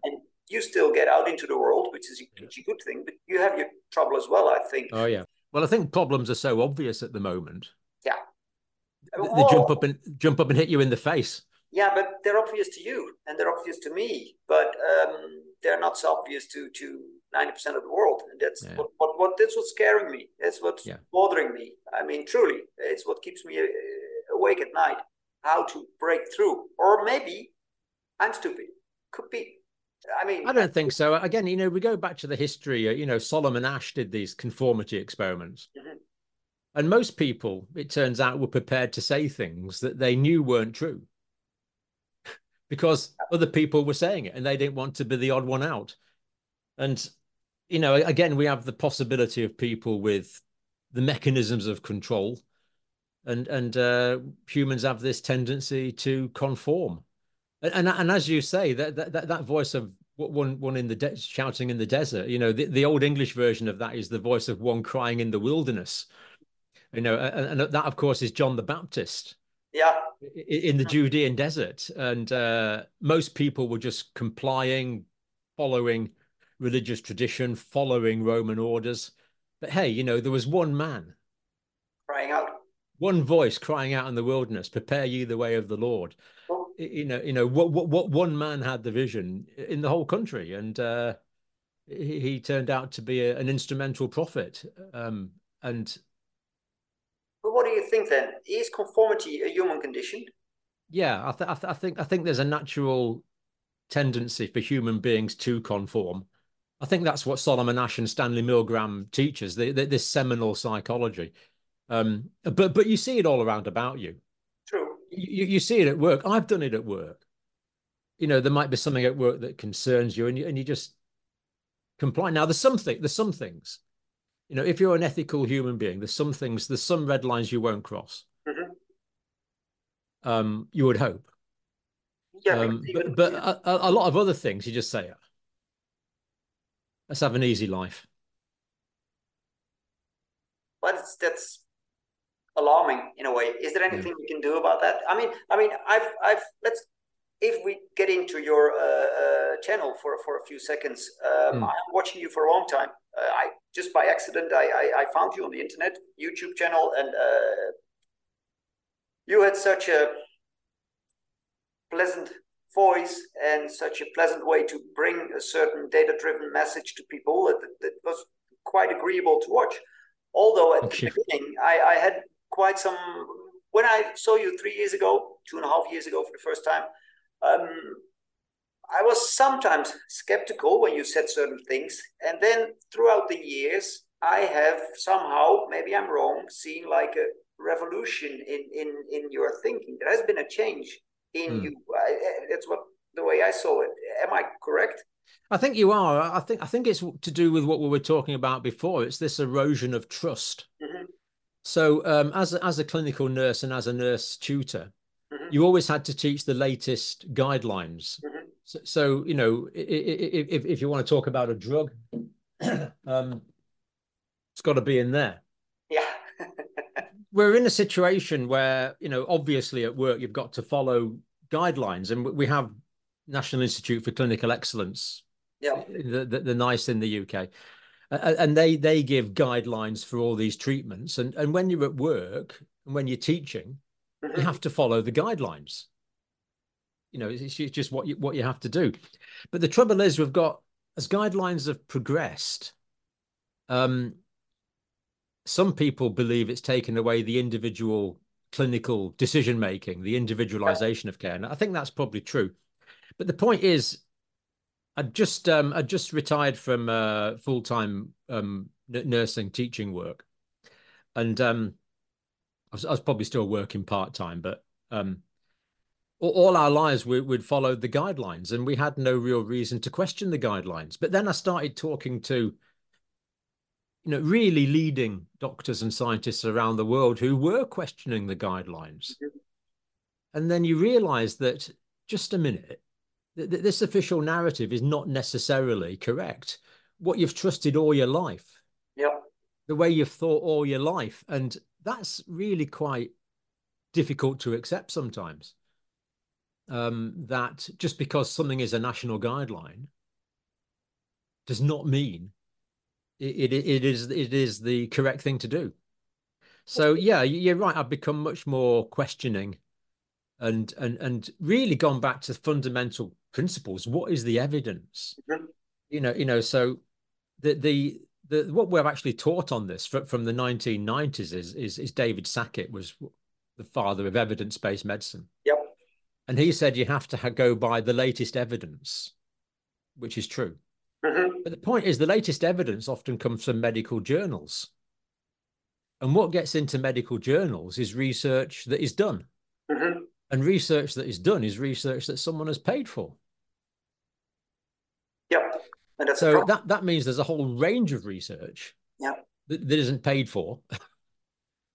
and you still get out into the world, which is a, a good thing, but you have your trouble as well. I think. Oh yeah. Well, I think problems are so obvious at the moment yeah. They, they jump up and jump up and hit you in the face. Yeah, but they're obvious to you and they're obvious to me, but um, they're not so obvious to to ninety percent of the world, and that's yeah. what, what, what that's what's scaring me. That's what's yeah. bothering me. I mean, truly, it's what keeps me uh, awake at night. How to break through, or maybe I'm stupid. Could be. I mean, I don't think so. Again, you know, we go back to the history. Uh, you know, Solomon Asch did these conformity experiments, mm-hmm. and most people, it turns out, were prepared to say things that they knew weren't true *laughs* because other people were saying it, and they didn't want to be the odd one out. And you know, again, we have the possibility of people with the mechanisms of control, and and uh, humans have this tendency to conform. And, and, and as you say, that, that that voice of one one in the de- shouting in the desert, you know, the, the old English version of that is the voice of one crying in the wilderness. You know, and, and that of course is John the Baptist. Yeah. In the Judean desert, and uh, most people were just complying, following religious tradition, following Roman orders. But hey, you know, there was one man crying out, one voice crying out in the wilderness, "Prepare ye the way of the Lord." Well, you know, you know what, what, what one man had the vision in the whole country, and uh, he, he, turned out to be a, an instrumental prophet. Um, and but what do you think then? Is conformity a human condition? Yeah, I, th- I, th- I think I think there's a natural tendency for human beings to conform. I think that's what Solomon Asch and Stanley Milgram teaches. The, the, this seminal psychology. Um, but but you see it all around about you. True. You, you see it at work. I've done it at work. You know, there might be something at work that concerns you, and you and you just comply. Now, there's something. There's some things. You know, if you're an ethical human being, there's some things. There's some red lines you won't cross. Mm-hmm. Um, you would hope. Yeah, um, but but a, a, lot of other things you just say, let's have an easy life. But that's alarming in a way. Is there anything yeah. we can do about that? I mean, I mean, I've, I've. Let's if we get into your uh, uh, channel for for a few seconds. Um, mm. I'm watching you for a long time. Uh, I just by accident I, I, I found you on the internet YouTube channel, and uh, you had such a pleasant voice and such a pleasant way to bring a certain data-driven message to people that, that was quite agreeable to watch. Although at okay. the beginning, I, I, had quite some. When I saw you three years ago, two and a half years ago for the first time, um, I was sometimes skeptical when you said certain things, and then throughout the years, I have somehow, maybe I'm wrong, seen like a revolution in in in your thinking. There has been a change in mm. you. I, that's what the way I saw it. Am I correct? I think you are. I think I think it's to do with what we were talking about before. It's this erosion of trust. Mm-hmm. So, um, as a, as a clinical nurse and as a nurse tutor, mm-hmm. you always had to teach the latest guidelines. Mm-hmm. So, so, you know, if if you want to talk about a drug, *clears throat* um, it's got to be in there. Yeah. *laughs* we're in a situation where you know obviously at work you've got to follow guidelines and we have national institute for clinical excellence yeah. the, the, the nice in the uk and they they give guidelines for all these treatments and and when you're at work and when you're teaching mm-hmm. you have to follow the guidelines. You know it's, it's just what you what you have to do. But the trouble is we've got as guidelines have progressed um some people believe it's taken away the individual clinical decision making, the individualization of care. And I think that's probably true. But the point is, I just um, I just retired from uh, full time um, nursing teaching work, and um, I was, I was probably still working part time, but um, all, our lives we, would followed the guidelines, and we had no real reason to question the guidelines. But then I started talking to you know, really leading doctors and scientists around the world who were questioning the guidelines. And then you realize that just a minute, th- this official narrative is not necessarily correct. What you've trusted all your life, yeah, the way you've thought all your life, and that's really quite difficult to accept sometimes. Um, that just because something is a national guideline does not mean it, it, it is it is the correct thing to do. So yeah, you're right. I've become much more questioning, and and and really gone back to fundamental principles. What is the evidence? Mm-hmm. You know, you know. So the the the what we're actually taught on this from, from the 1990s is, is is David Sackett was the father of evidence based medicine. Yep. And he said you have to go by the latest evidence, which is true. Mm-hmm. But the point is, the latest evidence often comes from medical journals. And what gets into medical journals is research that is done. Mm-hmm. And research that is done is research that someone has paid for. Yep. And so that, that means there's a whole range of research yep. that, that isn't paid for, *laughs*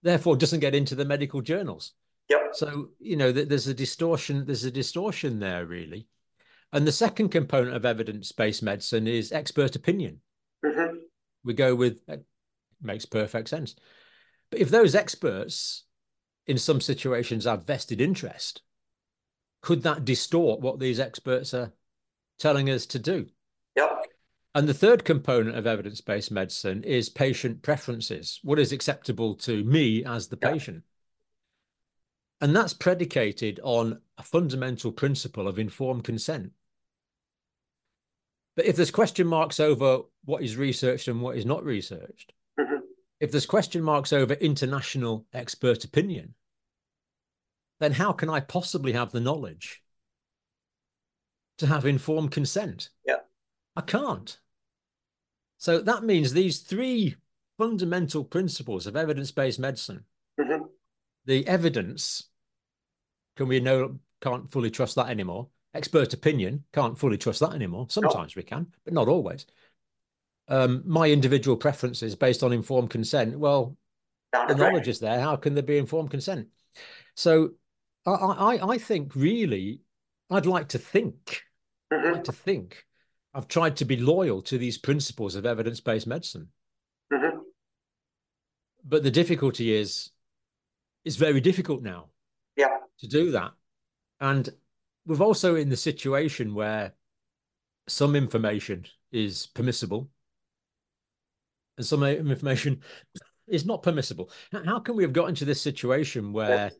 therefore doesn't get into the medical journals. Yep. So, you know, there's a distortion, there's a distortion there really. And the second component of evidence-based medicine is expert opinion. Mm-hmm. We go with makes perfect sense. But if those experts in some situations have vested interest, could that distort what these experts are telling us to do? Yep. And the third component of evidence based medicine is patient preferences. What is acceptable to me as the yep. patient? And that's predicated on a fundamental principle of informed consent. But if there's question marks over what is researched and what is not researched, mm-hmm. if there's question marks over international expert opinion, then how can I possibly have the knowledge to have informed consent? Yeah. I can't. So that means these three fundamental principles of evidence-based medicine, mm-hmm. the evidence, can we know can't fully trust that anymore. Expert opinion, can't fully trust that anymore. Sometimes no. we can, but not always. Um, my individual preferences based on informed consent. Well, the knowledge is there. How can there be informed consent? So I, I, I think really, I'd like to think, mm-hmm. I'd like to think I've tried to be loyal to these principles of evidence-based medicine. Mm-hmm. But the difficulty is, it's very difficult now yeah. to do that. And we're also in the situation where some information is permissible and some information *laughs* is not permissible. How can we have got into this situation where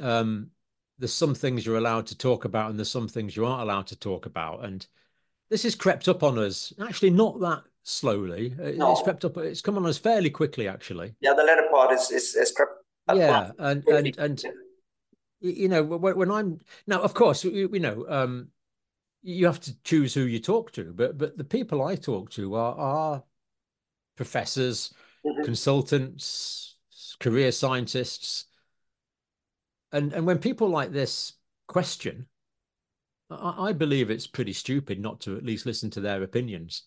um, there's some things you're allowed to talk about and there's some things you aren't allowed to talk about? And this has crept up on us. Actually, not that slowly. No. It's crept up. It's come on us fairly quickly, actually. Yeah, the latter part is is, is crept. Yeah, and and and you know when I'm now, of course, you, you know, um, you have to choose who you talk to, but but the people I talk to are are professors, mm-hmm. consultants, career scientists, and and when people like this question I, I believe it's pretty stupid not to at least listen to their opinions.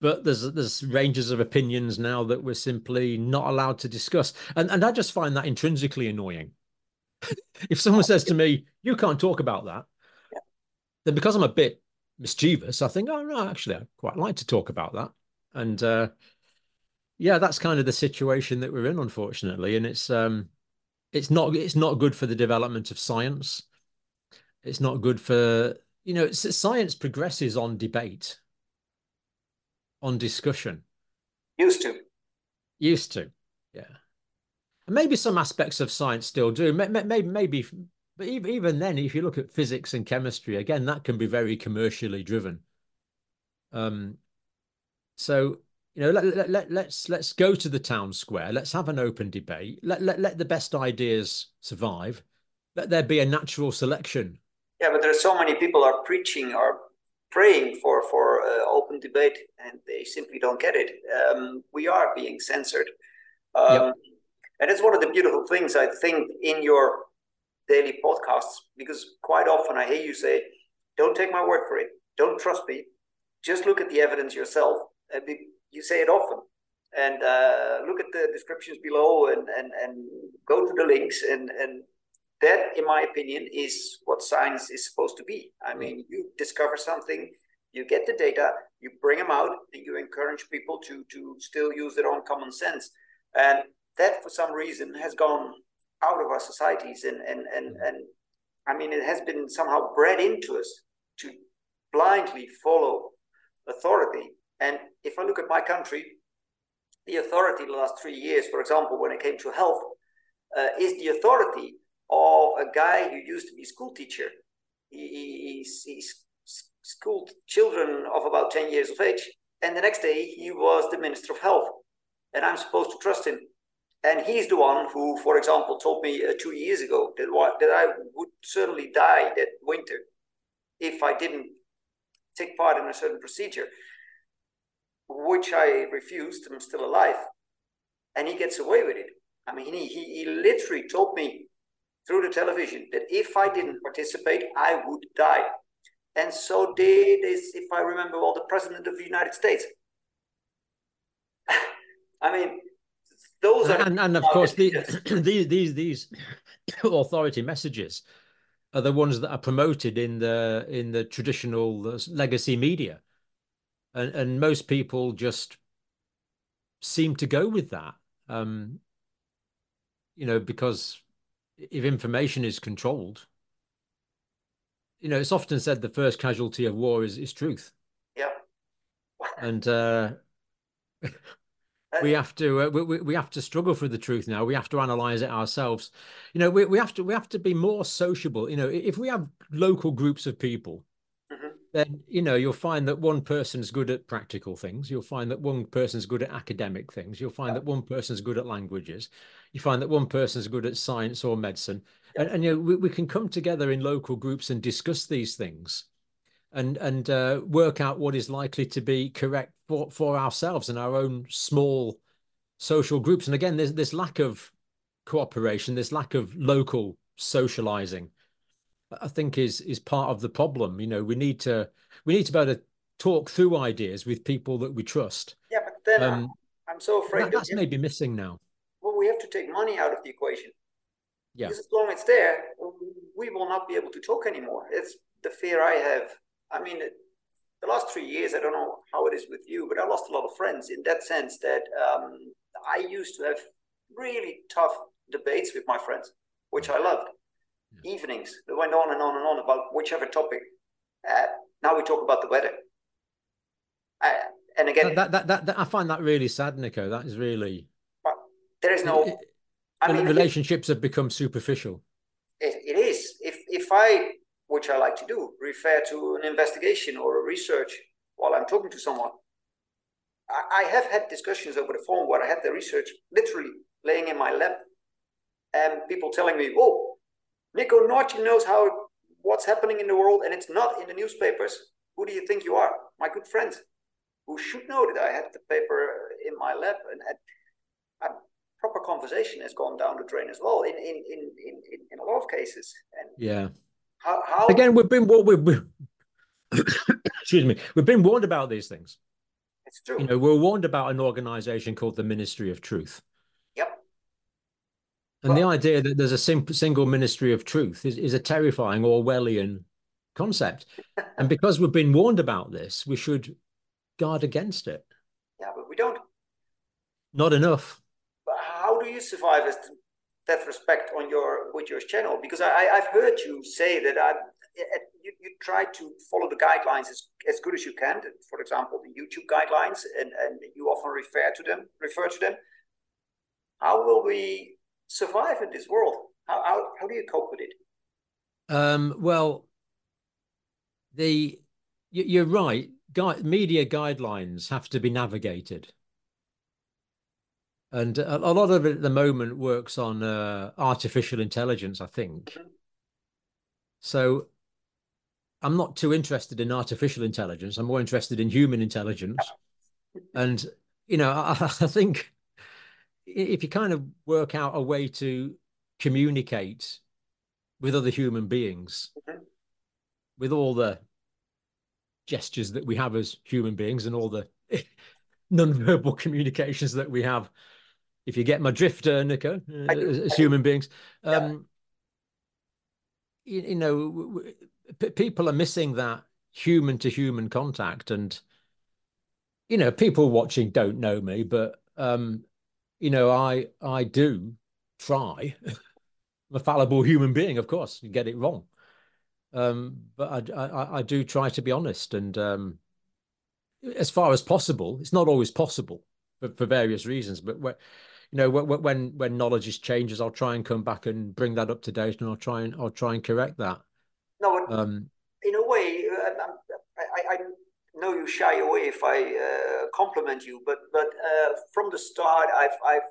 But there's there's ranges of opinions now that we're simply not allowed to discuss, and and I just find that intrinsically annoying. *laughs* if someone says to me, "You can't talk about that," yeah. then because I'm a bit mischievous, I think, "Oh no, actually, I quite like to talk about that." And uh, yeah, that's kind of the situation that we're in, unfortunately, and it's um, it's not it's not good for the development of science. It's not good for you know. Science progresses on debate, on discussion. Used to. Used to, yeah. And maybe some aspects of science still do. Maybe, maybe, but even then, if you look at physics and chemistry, again, that can be very commercially driven. Um, so you know, let, let, let, let's let's go to the town square. Let's have an open debate. Let, let, let the best ideas survive. Let there be a natural selection yeah, but there are so many people are preaching or praying for for uh, open debate, and they simply don't get it. Um, we are being censored, um, yep. And it's one of the beautiful things I think in your daily podcasts because quite often I hear you say, "Don't take my word for it. Don't trust me. Just look at the evidence yourself." Uh, you say it often, and uh, look at the descriptions below, and and and go to the links and and that, in my opinion, is what science is supposed to be. I mean, you discover something, you get the data, you bring them out, and you encourage people to to still use their own common sense. And that, for some reason, has gone out of our societies, and and and and I mean, it has been somehow bred into us to blindly follow authority. And if I look at my country, the authority the last three years, for example, when it came to health, uh, is the authority of a guy who used to be a school teacher. He, he's, he's schooled children of about 10 years of age. And the next day, he was the Minister of Health. And I'm supposed to trust him. And he's the one who, for example, told me uh, two years ago that, that I would certainly die that winter if I didn't take part in a certain procedure, which I refused. I'm still alive. And he gets away with it. I mean, he, he, he literally told me through the television that if I didn't participate, I would die. And so did, if I remember well, the president of the United States. *laughs* I mean, those are and, and of course *clears throat* the, these these these *coughs* authority messages are the ones that are promoted in the in the traditional uh, legacy media, and and most people just seem to go with that. Um, you know, because if information is controlled, you know, it's often said the first casualty of war is is truth. Yeah. and uh, *laughs* we have to uh, we, we have to struggle for the truth now. We have to analyze it ourselves. You know we, we have to we have to be more sociable. You know if we have local groups of people mm-hmm. then you know you'll find that one person's good at practical things. You'll find that one person's good at academic things. You'll find yeah. that one person's good at languages. You find that one person's good at science or medicine. Yeah. and, and you know we, we can come together in local groups and discuss these things and and uh, work out what is likely to be correct for for ourselves and our own small social groups. And again, there's this lack of cooperation, this lack of local socializing. I think is is part of the problem. You know, we need to we need to be able to talk through ideas with people that we trust. Yeah, but then um, I'm so afraid that, that's maybe missing now. Well, we have to take money out of the equation. Yeah. Because as long as it's there, we will not be able to talk anymore. It's the fear I have I mean, the last three years, I don't know how it is with you, but I lost a lot of friends in that sense that um, I used to have really tough debates with my friends, which I loved. Yeah. Evenings that went on and on and on about whichever topic. Uh, now we talk about the weather. Uh, and again, that, that, that, that, I find that really sad, Nikko. That is really. There is no. It, I mean, relationships have become superficial. It, it is. If if I which I like to do, refer to an investigation or a research while I'm talking to someone. I, I have had discussions over the phone where I had the research literally laying in my lap and people telling me, oh, Nikko Norte knows how what's happening in the world and it's not in the newspapers. Who do you think you are? My good friend, who should know that I had the paper in my lap and had, a proper conversation has gone down the drain as well in in in in, in a lot of cases. And yeah. How, how... Again, we've been what we've, we've *coughs* excuse me, we've been warned about these things. It's true. You know, we're warned about an organization called the Ministry of Truth. Yep. And well, the idea that there's a sim- single ministry of truth is, is a terrifying Orwellian concept. *laughs* and because we've been warned about this, we should guard against it. Yeah, but we don't. Not enough. But how do you survive as that respect on your with your channel because I, I've heard you say that I, you, you try to follow the guidelines as, as good as you can. For example, the YouTube guidelines, and, and you often refer to them. Refer to them. How will we survive in this world? How how, how do you cope with it? Um, well, the you're right. Guide, media guidelines have to be navigated and a, a, lot of it at the moment works on uh, artificial intelligence, I think. So I'm not too interested in artificial intelligence. I'm more interested in human intelligence. And you know, I, *laughs* I think if you kind of work out a way to communicate with other human beings, with all the gestures that we have as human beings and all the *laughs* non-verbal communications that we have if you get my drift, uh, Nikko, uh, as human beings. Um, yeah. you, you, know, people are missing that human to human contact. And, you know, people watching don't know me, but, um, you know, I, I do try. *laughs* I'm a fallible human being, of course, you get it wrong. Um, but I, I, I, do try to be honest. And um, as far as possible, it's not always possible for, for various reasons, but you know when when knowledge is changes i'll try and come back and bring that up to date and i'll try and i'll try and correct that. No um, in a way uh, I, I know you shy away if i uh, compliment you but but uh, from the start i've i've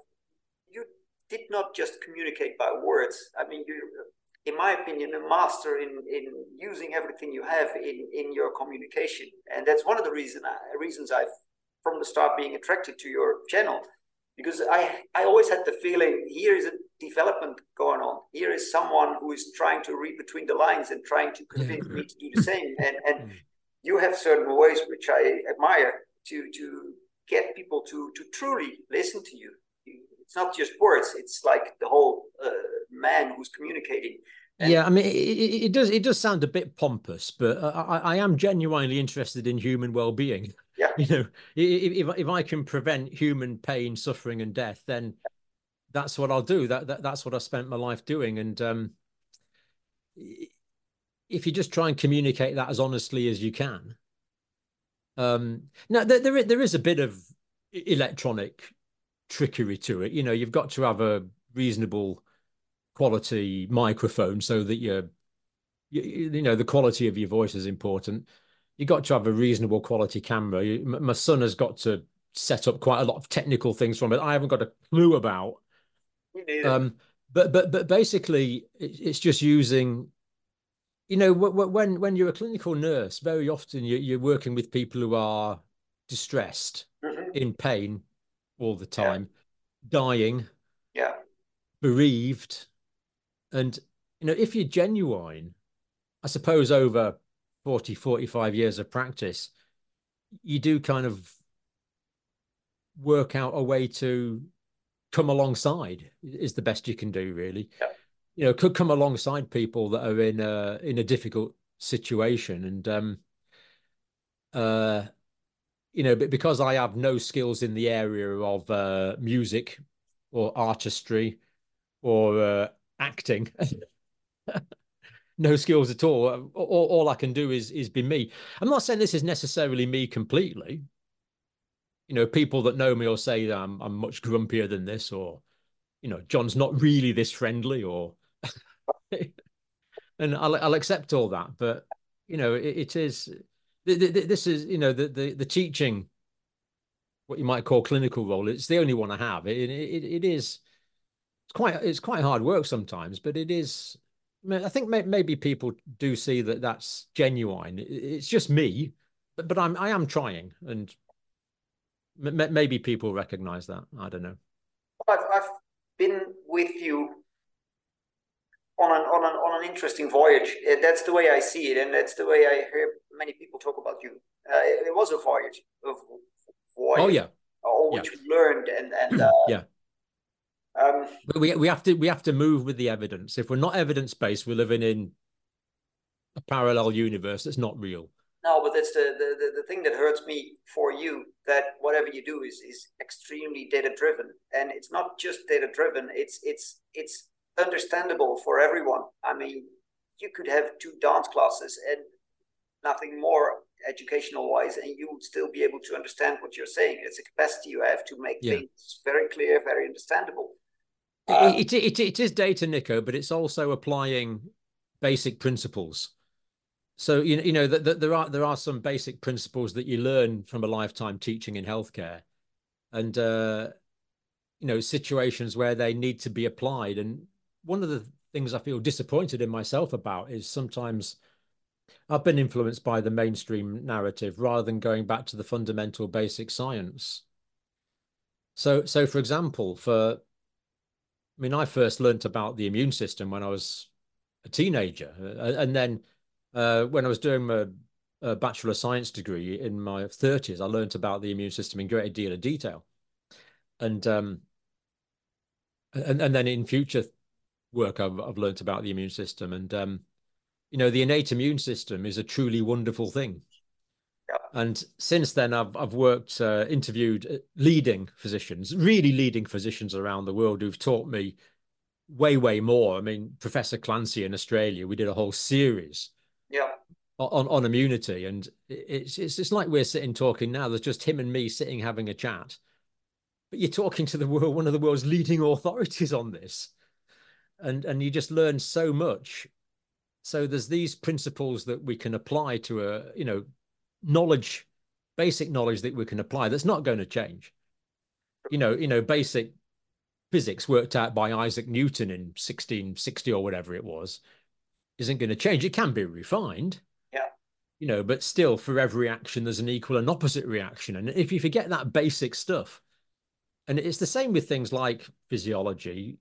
you did not just communicate by words. I mean, you, in my opinion, a master in in using everything you have in in your communication, and that's one of the reason I, reasons I've from the start being attracted to your channel because I, I always had the feeling here is a development going on. Here is someone who is trying to read between the lines and trying to convince me to do the same. And and you have certain ways which I admire to to get people to to truly listen to you. It's not just words; it's like the whole uh, man who's communicating. And yeah, I mean, it, it, does it does sound a bit pompous, but I, I am genuinely interested in human well-being. *laughs* Yeah. You know, if, if I can prevent human pain, suffering, and death, then that's what I'll do. That, that that's what I spent my life doing. And um, if you just try and communicate that as honestly as you can, um, now there there, there is a bit of electronic trickery to it. You know, you've got to have a reasonable quality microphone so that you're you, you know the quality of your voice is important you got to have a reasonable quality camera. You, my son has got to set up quite a lot of technical things from it. I haven't got a clue about. Um, but but but basically, it's just using. You know, when when you're a clinical nurse, very often you're working with people who are distressed, mm-hmm. in pain, all the time, yeah. dying, yeah, bereaved, and you know if you're genuine, I suppose over 40, 45 years of practice, you do kind of work out a way to come alongside is the best you can do really yeah. you know could come alongside people that are in a in a difficult situation and um uh you know but because i have no skills in the area of uh music or artistry or uh acting *laughs* no skills at all. all. All I can do is is be me. I'm not saying this is necessarily me completely. You know, people that know me will say that I'm I'm much grumpier than this, or you know, John's not really this friendly, or *laughs* and I'll I'll accept all that. But you know, it, it is this is you know the the the teaching, what you might call clinical role. It's the only one I have. It it, it is. It's quite it's quite hard work sometimes, but it is I think maybe people do see that that's genuine. It's just me, but, but I'm I am trying, and maybe people recognize that. I don't know. I've I've been with you on an on an on an interesting voyage. That's the way I see it, and that's the way I hear many people talk about you. Uh, it was a voyage of voyage. Oh yeah. All which yeah. we learned and and *clears throat* uh, yeah um, we we have to we have to move with the evidence. If we're not evidence based, we're living in a parallel universe that's not real. No, but that's the, the, the thing that hurts me for you that whatever you do is is extremely data driven, and it's not just data driven. It's it's it's understandable for everyone. I mean, you could have two dance classes and nothing more educational wise, and you would still be able to understand what you're saying. It's a capacity you have to make yeah. things very clear, very understandable. Um, it, it, it is data, Nikko, but it's also applying basic principles. So you know, you know that the, there are there are some basic principles that you learn from a lifetime teaching in healthcare, and uh, you know situations where they need to be applied. And one of the things I feel disappointed in myself about is sometimes I've been influenced by the mainstream narrative rather than going back to the fundamental basic science. So, so for example, for I mean, I first learnt about the immune system when I was a teenager, uh, and then uh, when I was doing my uh, bachelor of science degree in my 30s, I learnt about the immune system in great deal of detail, and um, and and then in future work, I've I've learnt about the immune system, and um, you know, the innate immune system is a truly wonderful thing. And since then, I've I've worked, uh, interviewed uh, leading physicians, really leading physicians around the world who've taught me way, way more. I mean, Professor Clancy in Australia, we did a whole series, yeah, on on immunity, and it's it's it's like we're sitting talking now. There's just him and me sitting having a chat, but you're talking to the world, one of the world's leading authorities on this, and and you just learn so much. So there's these principles that we can apply to a you know knowledge, basic knowledge that we can apply that's not going to change. You know, you know, basic physics worked out by Isaac Newton in 1660 or whatever it was isn't going to change. It can be refined. Yeah. You know, but still for every action there's an equal and opposite reaction. And if you forget that basic stuff, and it's the same with things like physiology,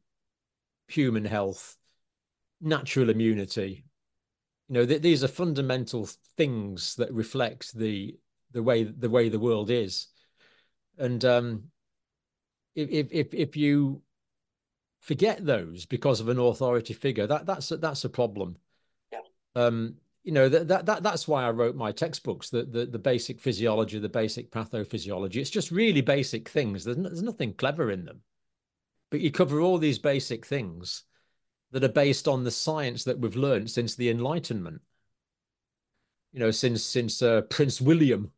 human health, natural immunity. You know, th- these are fundamental things that reflect the the way the way the world is. And um, if if if you forget those because of an authority figure, that that's a, that's a problem. Yeah. Um, you know that, that that that's why I wrote my textbooks. The the the basic physiology, the basic pathophysiology. It's just really basic things. There's no, there's nothing clever in them, but you cover all these basic things that are based on the science that we've learned since the Enlightenment. You know, since since uh, Prince William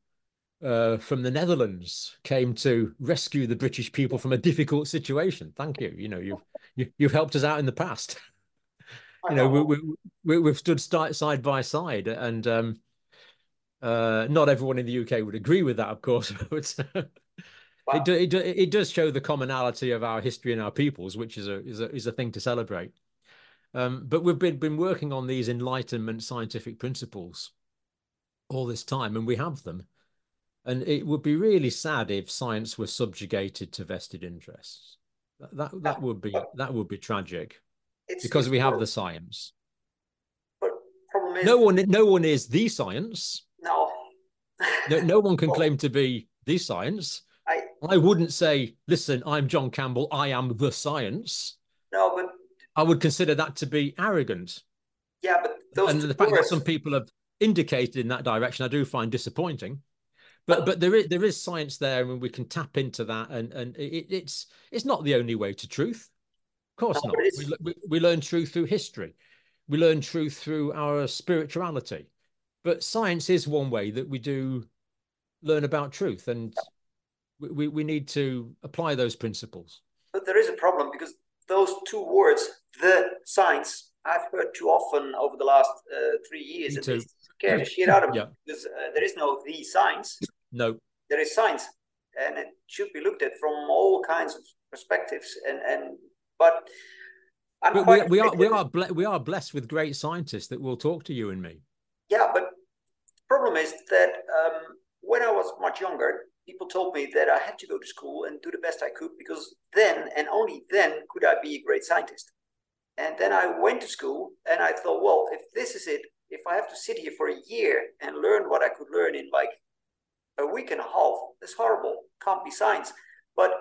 uh, from the Netherlands came to rescue the British people from a difficult situation. Thank you. You know, you've you, have you have helped us out in the past. *laughs* you know, we, we, we, have stood side by side, and um, uh, not everyone in the UK would agree with that, of course, *laughs* but wow. it, do, it, do, it does show the commonality of our history and our peoples, which is a is a is a thing to celebrate. Um, but we've been been working on these Enlightenment scientific principles all this time, and we have them and it would be really sad if science were subjugated to vested interests. That that, that would be that would be tragic, it's, because it's we have the science. But problem is, no one no one is the science. No. no, no one can *laughs* claim to be the science. I I wouldn't say, listen, I'm John Campbell. I am the science. No, but I would consider that to be arrogant. Yeah, but those and the fact that some people have indicated in that direction, I do find disappointing. But but there is there is science there and we can tap into that and and it, it's it's not the only way to truth. Of course not. we, we, we learn truth through history. We learn truth through our spirituality. But science is one way that we do learn about truth and we, we need to apply those principles. But there is a problem because those two words the science i've heard too often over the last uh, three years Me too. scare the shit out of me yeah. because uh, there is no the science no. There is science, and it should be looked at from all kinds of perspectives. And and but quite we, we are we are ble- we are blessed with great scientists that will talk to you and me. Yeah, but the problem is that um, when I was much younger, people told me that I had to go to school and do the best I could because then and only then could I be a great scientist. And then I went to school and I thought, well, if this is it, if I have to sit here for a year and learn what I could learn in like a week and a half. That's horrible. Can't be science. But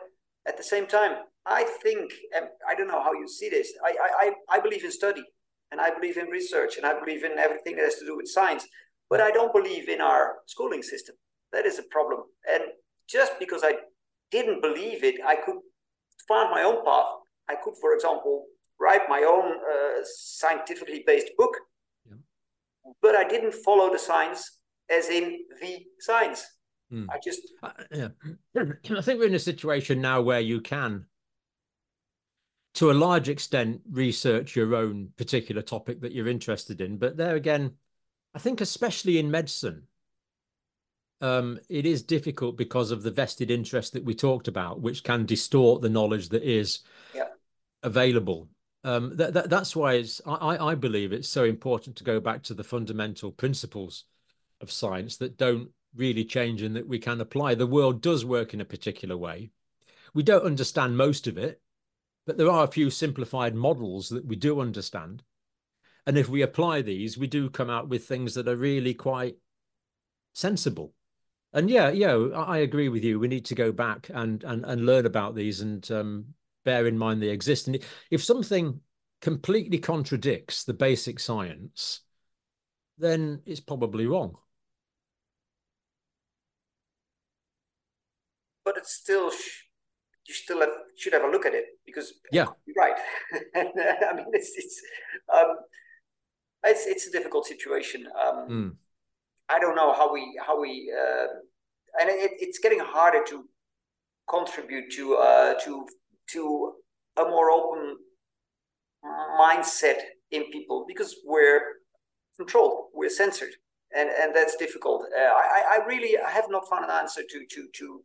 at the same time, I think, and I don't know how you see this. I, I, I believe in study, and I believe in research, and I believe in everything that has to do with science. But I don't believe in our schooling system. That is a problem. And just because I didn't believe it, I could find my own path. I could, for example, write my own uh, scientifically based book, yeah. but I didn't follow the science as in the science. Mm. I just, uh, yeah. *clears throat* I think we're in a situation now where you can, to a large extent, research your own particular topic that you're interested in. But there again, I think especially in medicine, um, it is difficult because of the vested interest that we talked about, which can distort the knowledge that is yeah. available. Um, that, that, that's why it's, I, I believe it's so important to go back to the fundamental principles of science that don't really change and that we can apply. The world does work in a particular way. We don't understand most of it, but there are a few simplified models that we do understand. And if we apply these, we do come out with things that are really quite sensible. And yeah, yeah, I agree with you. We need to go back and and and learn about these and um, bear in mind they exist. And if something completely contradicts the basic science, then it's probably wrong. but it's still you still have, should have a look at it because yeah, you're right. *laughs* I mean, it's it's um, it's it's a difficult situation. Um, mm. I don't know how we how we uh, and it, it's getting harder to contribute to uh, to to a more open mindset in people because we're controlled, we're censored, and and that's difficult. Uh, I I really I have not found an answer to to to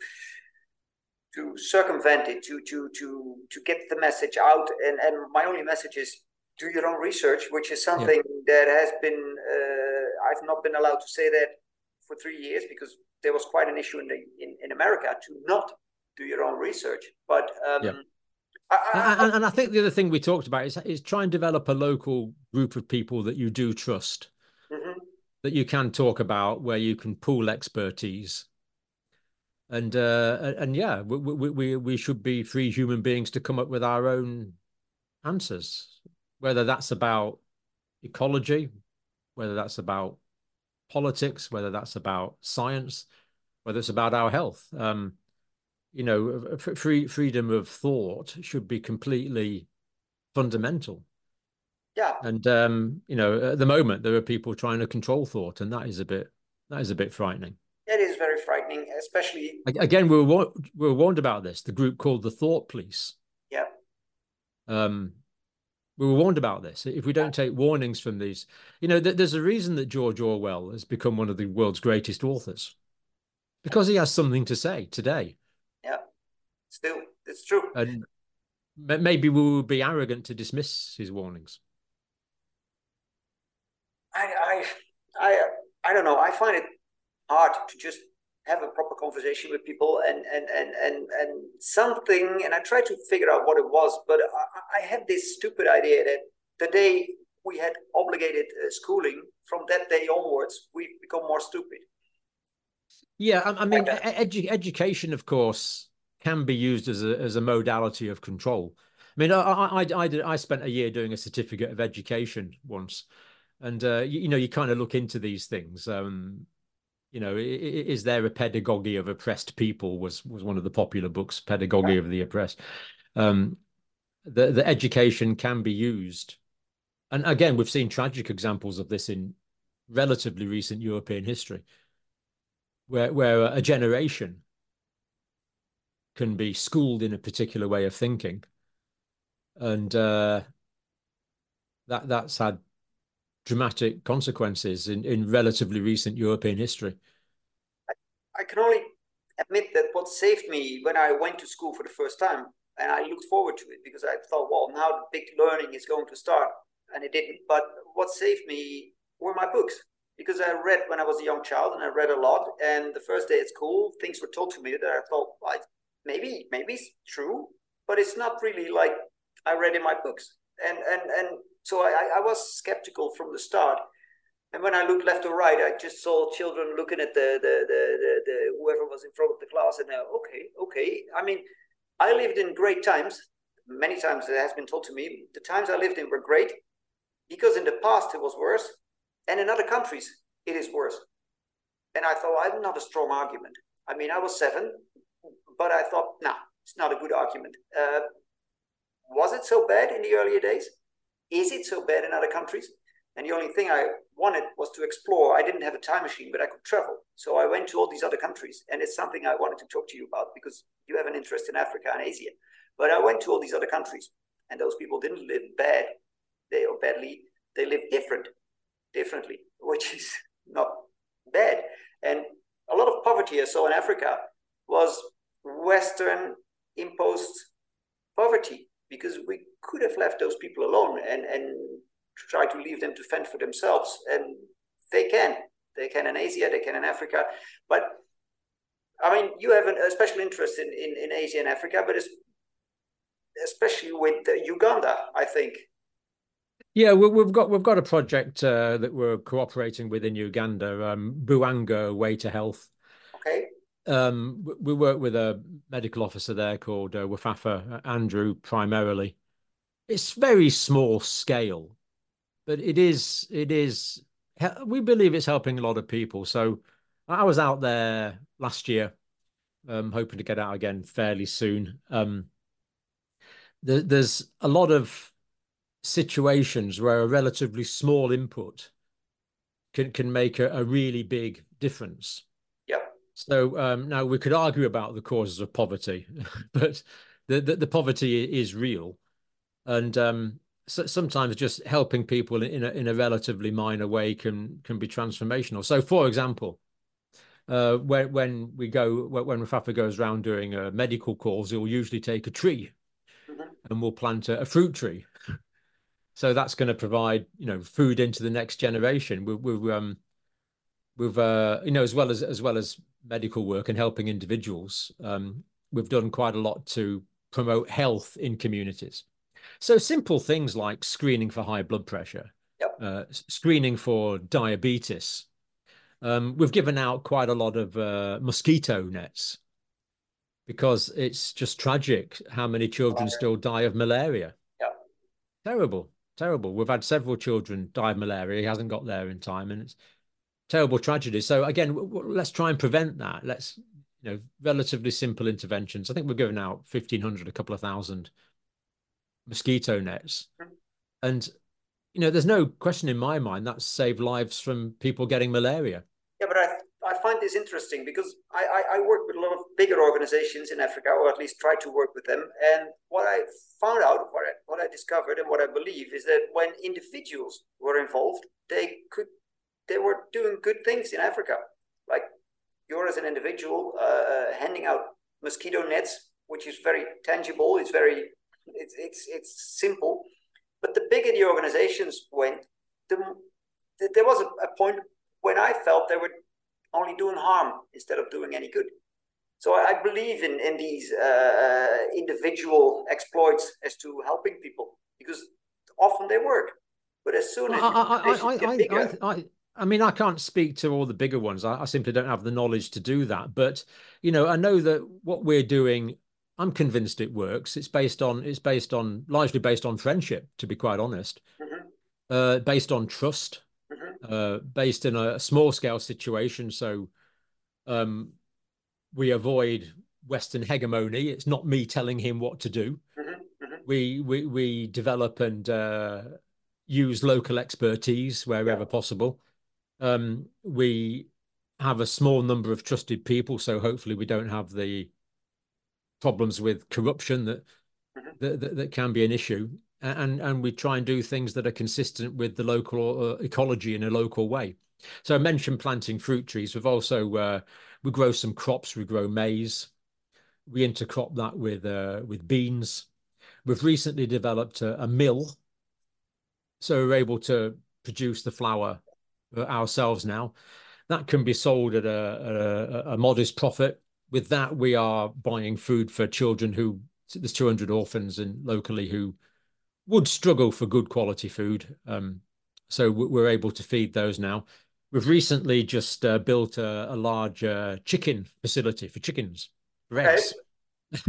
to circumvent it, to to to to get the message out. And and my only message is do your own research, which is something yeah. that has been uh, I've not been allowed to say that for three years because there was quite an issue in the in, in America to not do your own research. But um, yeah. I, I, and, and, I think the other thing we talked about is is try and develop a local group of people that you do trust, mm-hmm. that you can talk about, where you can pool expertise. And uh, and yeah, we, we we we should be free human beings to come up with our own answers, whether that's about ecology, whether that's about politics, whether that's about science, whether it's about our health. Um, you know, free freedom of thought should be completely fundamental. Yeah. And um, you know, at the moment there are people trying to control thought, and that is a bit that is a bit frightening. It is very frightening, especially again. We were we were warned about this. The group called the Thought Police. Yeah. Um, we were warned about this. If we don't take warnings from these, you know, th- there's a reason that George Orwell has become one of the world's greatest authors, because he has something to say today. Yeah, still, it's true. And maybe we will be arrogant to dismiss his warnings. I, I, I, I don't know. I find it hard to just have a proper conversation with people and and and and and something and i tried to figure out what it was but i, I had this stupid idea that the day we had obligated uh, schooling from that day onwards we've become more stupid. Yeah i, I mean edu- education of course can be used as a as a modality of control. I mean i i i, did, I spent a year doing a certificate of education once and uh, you, you know you kind of look into these things um you know, is there a pedagogy of oppressed people? Was was one of the popular books, Pedagogy of the Oppressed. Um, the the education can be used, and again, we've seen tragic examples of this in relatively recent European history, where where a generation can be schooled in a particular way of thinking, and uh, that that's had dramatic consequences in, in relatively recent European history. I, I can only admit that what saved me when I went to school for the first time, and I looked forward to it because I thought, well, now the big learning is going to start, and it didn't. But what saved me were my books because I read when I was a young child, and I read a lot. And the first day at school, things were told to me that I thought, well, maybe, maybe it's true, but it's not really like I read in my books. And and and so I, I was skeptical from the start. And when I looked left or right, I just saw children looking at the the the, the, the whoever was in front of the class, and now okay, okay. I mean, I lived in great times. Many times it has been told to me the times I lived in were great because in the past it was worse, and in other countries it is worse. And I thought I'm not a strong argument. I mean, I was seven, but I thought, nah, it's not a good argument. Uh, was it so bad in the earlier days? Is it so bad in other countries? And the only thing I wanted was to explore. I didn't have a time machine, but I could travel. So I went to all these other countries. And it's something I wanted to talk to you about because you have an interest in Africa and Asia. But I went to all these other countries, and those people didn't live bad, they or badly, they live different, differently, which is *laughs* not bad. And a lot of poverty I saw in Africa was Western imposed poverty because we could have left those people alone and and try to leave them to fend for themselves and they can they can in asia they can in africa but i mean you have a special interest in, in, in asia and africa but it's especially with uganda i think yeah, we've got we've got a project uh, that we're cooperating with in Uganda, um, Buanga Way to Health. Okay. Um, we work with a medical officer there called uh, Wafafa Andrew primarily. It's very small scale, but it is it is we believe it's helping a lot of people. So I was out there last year, um, hoping to get out again fairly soon. Um, there, there's a lot of situations where a relatively small input can can make a, a really big difference. So um, now we could argue about the causes of poverty, *laughs* but the, the, the poverty is real, and um, so sometimes just helping people in a in a relatively minor way can can be transformational. So, for example, uh, when when we go when Wafafa goes around doing uh, medical calls, he'll usually take a tree, mm-hmm. and we'll plant a, a, fruit tree. *laughs* So that's going to provide you know food into the next generation. We, we um we've uh, you know as well as as well as medical work and helping individuals, um, we've done quite a lot to promote health in communities. So simple things like screening for high blood pressure, yep. uh, screening for diabetes. Um, we've given out quite a lot of uh, mosquito nets because it's just tragic how many children malaria. still die of malaria. Yep. Terrible, terrible. We've had several children die of malaria. He hasn't got there in time, and it's terrible tragedy. So again, let's try and prevent that. Let's you know relatively simple interventions. I think we're giving out fifteen hundred, a couple of thousand mosquito nets, and you know there's no question in my mind that saved lives from people getting malaria. Yeah, but I I find this interesting because I, I, I work with a lot of bigger organizations in Africa, or at least try to work with them. And what I found out, what I, what I discovered, and what I believe is that when individuals were involved, they could they were doing good things in Africa. Like you're as an individual uh, uh, handing out mosquito nets, which is very tangible. It's very it's it's it's simple. But the bigger the organizations went, the, the there was a, a point when I felt they were only doing harm instead of doing any good. So I believe in in these uh, individual exploits as to helping people because often they work. But as soon as I, I, I, bigger, I, I mean, I can't speak to all the bigger ones. I, I, simply don't have the knowledge to do that. But you know, I know that what we're doing, I'm convinced it works. It's based on it's based on largely based on friendship, to be quite honest. Mm-hmm. Uh, based on trust, mm-hmm. uh, based in a small scale situation. So um, we avoid Western hegemony. It's not me telling him what to do. Mm-hmm. mm-hmm. We we we develop and uh, use local expertise wherever yeah. possible um, we have a small number of trusted people, so hopefully we don't have the problems with corruption that mm-hmm. that, that, that, can be an issue. And and we try and do things that are consistent with the local uh, ecology in a local way. So I mentioned planting fruit trees. We've also uh, we grow some crops. We grow maize. We intercrop that with uh, with beans. We've recently developed a, a mill, so we're able to produce the flour ourselves now. That can be sold at a, a, a modest profit. With that, we are buying food for children who there's 200 orphans and locally who would struggle for good quality food. Um, so we're able to feed those now. We've recently just uh, built a, a large uh, chicken facility for chickens, for eggs. *laughs*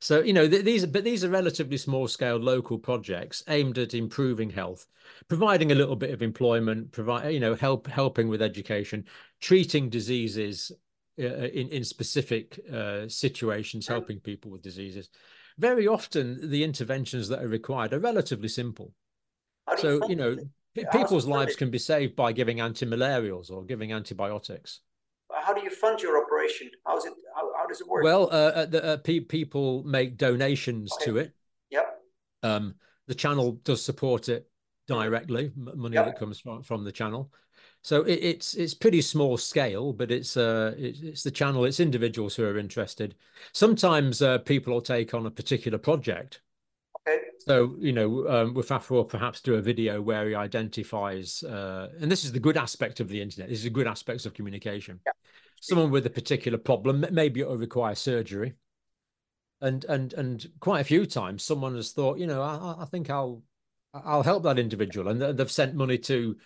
So you know th- these, but these are relatively small scale local projects aimed at improving health, providing a little bit of employment, provide you know help helping with education, treating diseases uh, in in specific uh, situations, helping people with diseases. Very often, the interventions that are required are relatively simple. So you know, people's lives can be saved by giving antimalarials or giving antibiotics how do you fund your operation? How is it? How, how does it work? Well, uh, the, uh, pe- people make donations okay. to it. Yep. Um, the channel does support it directly, money yep. that comes from, from the channel. So it, it's it's pretty small scale, but it's uh it's, it's, the channel. It's individuals who are interested. Sometimes uh, people will take on a particular project. Okay. So you know, um, Wafafa will perhaps do a video where he identifies, uh, and this is the good aspect of the internet. This is a good aspects of communication. Yeah someone with a particular problem, maybe it'll require surgery. And and and quite a few times, someone has thought, you know, I, I think I'll I'll help that individual, and they've sent money to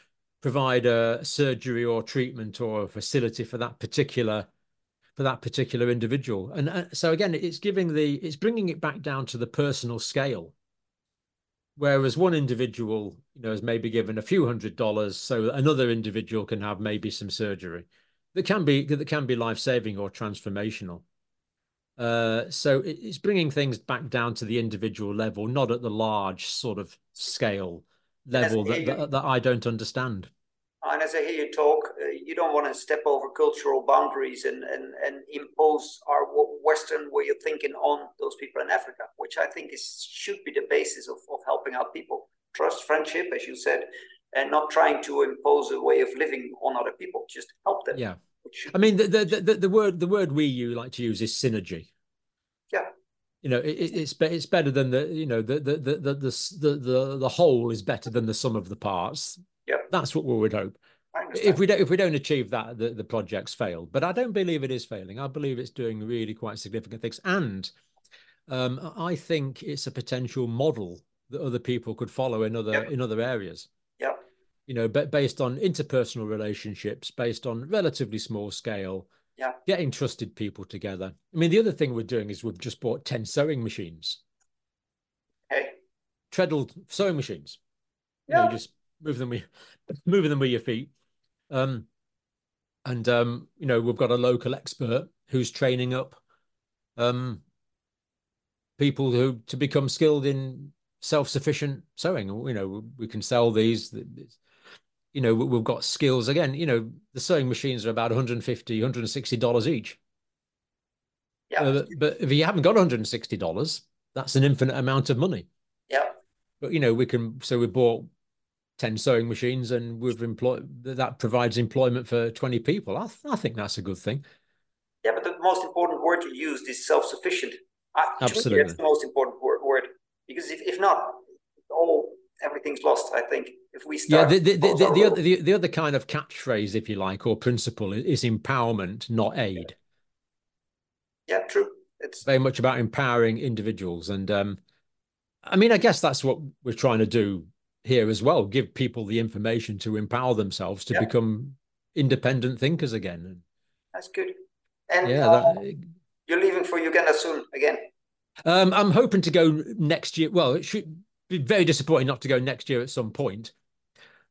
provide a surgery or treatment or a facility for that particular for that particular individual. And uh, so again, it's giving the it's bringing it back down to the personal scale. Whereas one individual, you know, is maybe given a few hundred dollars, so another individual can have maybe some surgery that can be that can be life saving or transformational. Uh, so it's bringing things back down to the individual level, not at the large sort of scale level that, that, that, I don't understand. And as I hear you talk, uh, you don't want to step over cultural boundaries and, and, and impose our Western way of thinking on those people in Africa, which I think is should be the basis of, of helping out people. Trust, friendship, as you said, and not trying to impose a way of living on other people. Just help them. Yeah. I mean, the, the, the the word the word we you like to use is synergy. Yeah. You know, it, it's it's better than the you know the the the the the the, the whole is better than the sum of the parts. Yeah. That's what we would hope. If we don't if we don't achieve that, the, the project's failed. But I don't believe it is failing. I believe it's doing really quite significant things. And um, I think it's a potential model that other people could follow in other yep. in other areas. Yeah. You know, but based on interpersonal relationships, based on relatively small scale. Yeah. Getting trusted people together. I mean, the other thing we're doing is we've just bought 10 sewing machines. Hey. Treadle sewing machines. Yeah. You, know, just move them with *laughs* moving them with your feet. Um, and um, you know, we've got a local expert who's training up um people who to become skilled in self-sufficient sewing. You know, we can sell these. You know, we've got skills again. You know, the sewing machines are about 150 160 dollars each. Yeah. Uh, but if you haven't got 160 dollars, that's an infinite amount of money. Yeah. But you know, we can. So we bought 10 sewing machines and we've employed that provides employment for 20 people. I, th I think that's a good thing. Yeah, but the most important word you used is self-sufficient. Absolutely. That's the most important word because if, if not, all everything's lost. I think if we start. Yeah, the the, the, the, other, the, the other kind of catchphrase, if you like, or principle is empowerment, not aid. Yeah, true. It's very much about empowering individuals, and um, I mean, I guess that's what we're trying to do here as well. Give people the information to empower themselves to yeah. become independent thinkers again. That's good. And yeah, uh, that, you're leaving for Uganda soon again. Um, I'm hoping to go next year. Well, it should be very disappointing not to go next year at some point.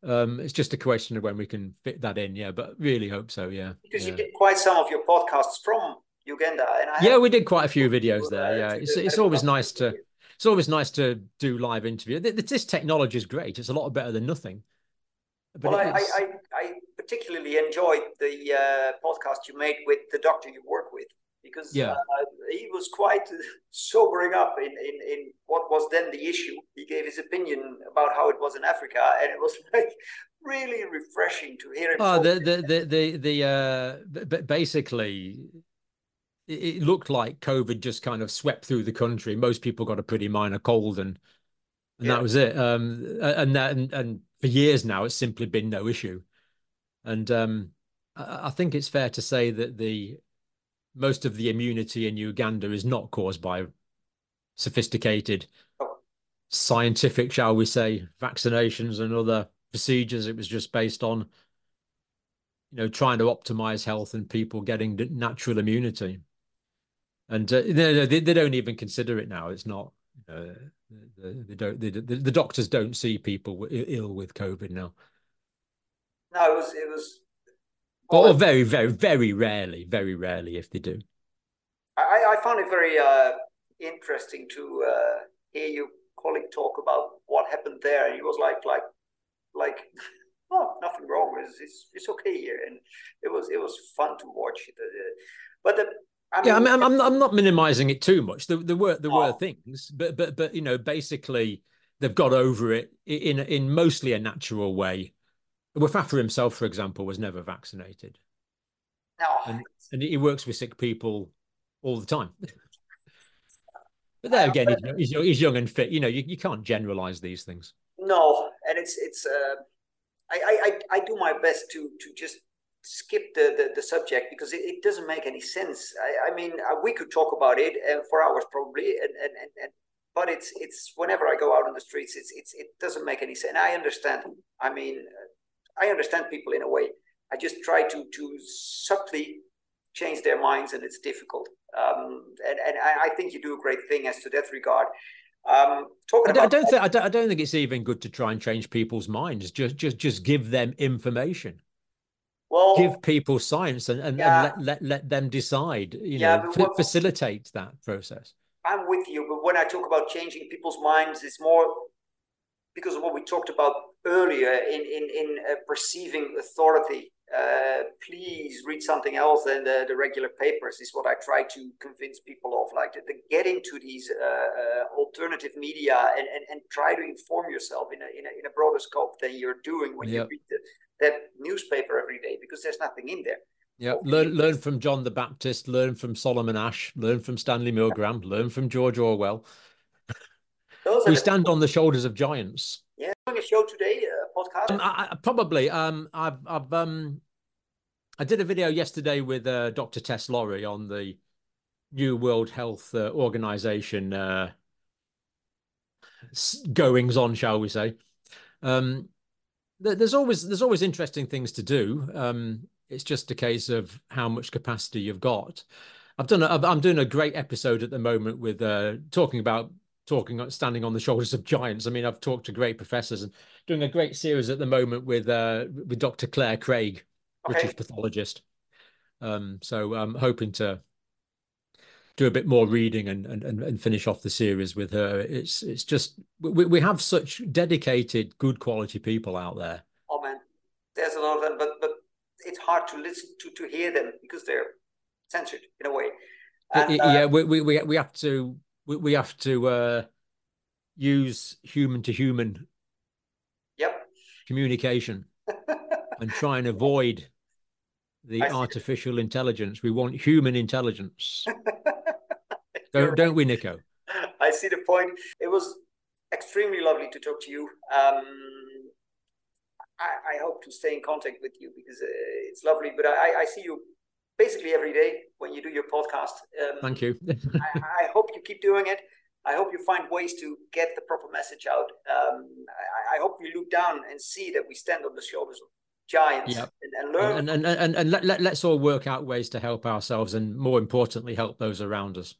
Um, it's just a question of when we can fit that in. Yeah, but really hope so. Yeah, because yeah. you did quite some of your podcasts from Uganda, and I yeah, we did quite a few videos there. Yeah, it's it's always nice to it's always nice to do live interview. This technology is great. It's a lot better than nothing. But well, I, I, I, particularly enjoyed the uh, podcast you made with the doctor you work with because yeah. uh, he was quite *laughs* sobering up in, in, in what was then the issue. He gave his opinion about how it was in Africa, and it was *laughs* like really refreshing to hear him. Oh, the the the the, the uh, basically it looked like COVID just kind of swept through the country. Most people got a pretty minor cold, and and yeah. that was it. Um, and that and, and for years now, it's simply been no issue. And um, I, I think it's fair to say that the most of the immunity in Uganda is not caused by sophisticated scientific, shall we say, vaccinations and other procedures. It was just based on, you know, trying to optimize health and people getting natural immunity. And uh, they, they, they don't even consider it now. It's not. Uh, they don't. They, the, the doctors don't see people ill with COVID now. No, it was. It was or, or very, very, very rarely, very rarely, if they do. I, I found it very uh, interesting to uh, hear your colleague talk about what happened there, and he was like, like, like, *laughs* oh, nothing wrong. It's, it's, it's okay here, and it was it was fun to watch. It. But the I mean, yeah, I mean, I'm, I'm, I'm not minimizing it too much. There, there were there oh. were things, but but but you know, basically, they've got over it in in mostly a natural way. Wafafa himself, for example, was never vaccinated. No. And, and he works with sick people all the time. *laughs* but there again, he's, he's, he's, young and fit. You know, you, you can't generalize these things. No, and it's it's. Uh, I, I I do my best to to just skip the, the, the subject because it, it, doesn't make any sense. I, I mean, uh, we could talk about it uh, for hours probably, and, and, and, and but it's it's whenever I go out on the streets, it's it's it doesn't make any sense. And I understand. I mean, I understand people in a way. I just try to to subtly change their minds, and it's difficult. Um, and and I, I think you do a great thing as to that regard. Um, talking I, about, I don't think I don't, I don't think it's even good to try and change people's minds. Just just just give them information. Well, give people science and, and, yeah. and let, let let them decide. You yeah, know, what, facilitate that process. I'm with you, but when I talk about changing people's minds, it's more because of what we talked about earlier in in in uh, perceiving authority. Uh, please read something else than the, the regular papers is what I try to convince people of. Like to, to get into these uh, uh, alternative media and, and and try to inform yourself in a, in a in a broader scope than you're doing when yep. you read the, that newspaper every day because there's nothing in there. Yeah, learn learn from John the Baptist, learn from Solomon Asch, learn from Stanley Milgram, learn from George Orwell. *laughs* we stand on the shoulders of giants. Yeah, doing a show today, a podcast. Um, I, I, probably. Um, I've I've um, I did a video yesterday with uh, Dr. Tess Lawrie on the New World Health uh, Organization uh, goings on, shall we say? Um, there's always there's always interesting things to do. Um, it's just a case of how much capacity you've got. I've done. A, I'm doing a great episode at the moment with uh, talking about talking standing on the shoulders of giants. I mean, I've talked to great professors and doing a great series at the moment with uh, with Dr. Claire Craig, okay. British pathologist. Um, so I'm hoping to do a bit more reading and, and and finish off the series with her. It's it's just we we have such dedicated, good quality people out there. Oh man, there's a lot of them, but but it's hard to listen to to hear them because they're censored in a way. And, uh, yeah, we, we we have to we, we have to uh, use human to human. Yep. Communication, *laughs* and try and avoid the artificial intelligence. We want human intelligence. *laughs* don't, don't we, Nikko? *laughs* I see the point. It was extremely lovely to talk to you. Um, I, I, hope to stay in contact with you because uh, it's lovely. But I, I, see you basically every day when you do your podcast. Um, Thank you. *laughs* I, I, hope you keep doing it. I hope you find ways to get the proper message out. Um, I, hope you look down and see that we stand on the shoulders of giants yep. and, and, learn. And, and, and, and, let, let, let's all work out ways to help ourselves and more importantly, help those around us.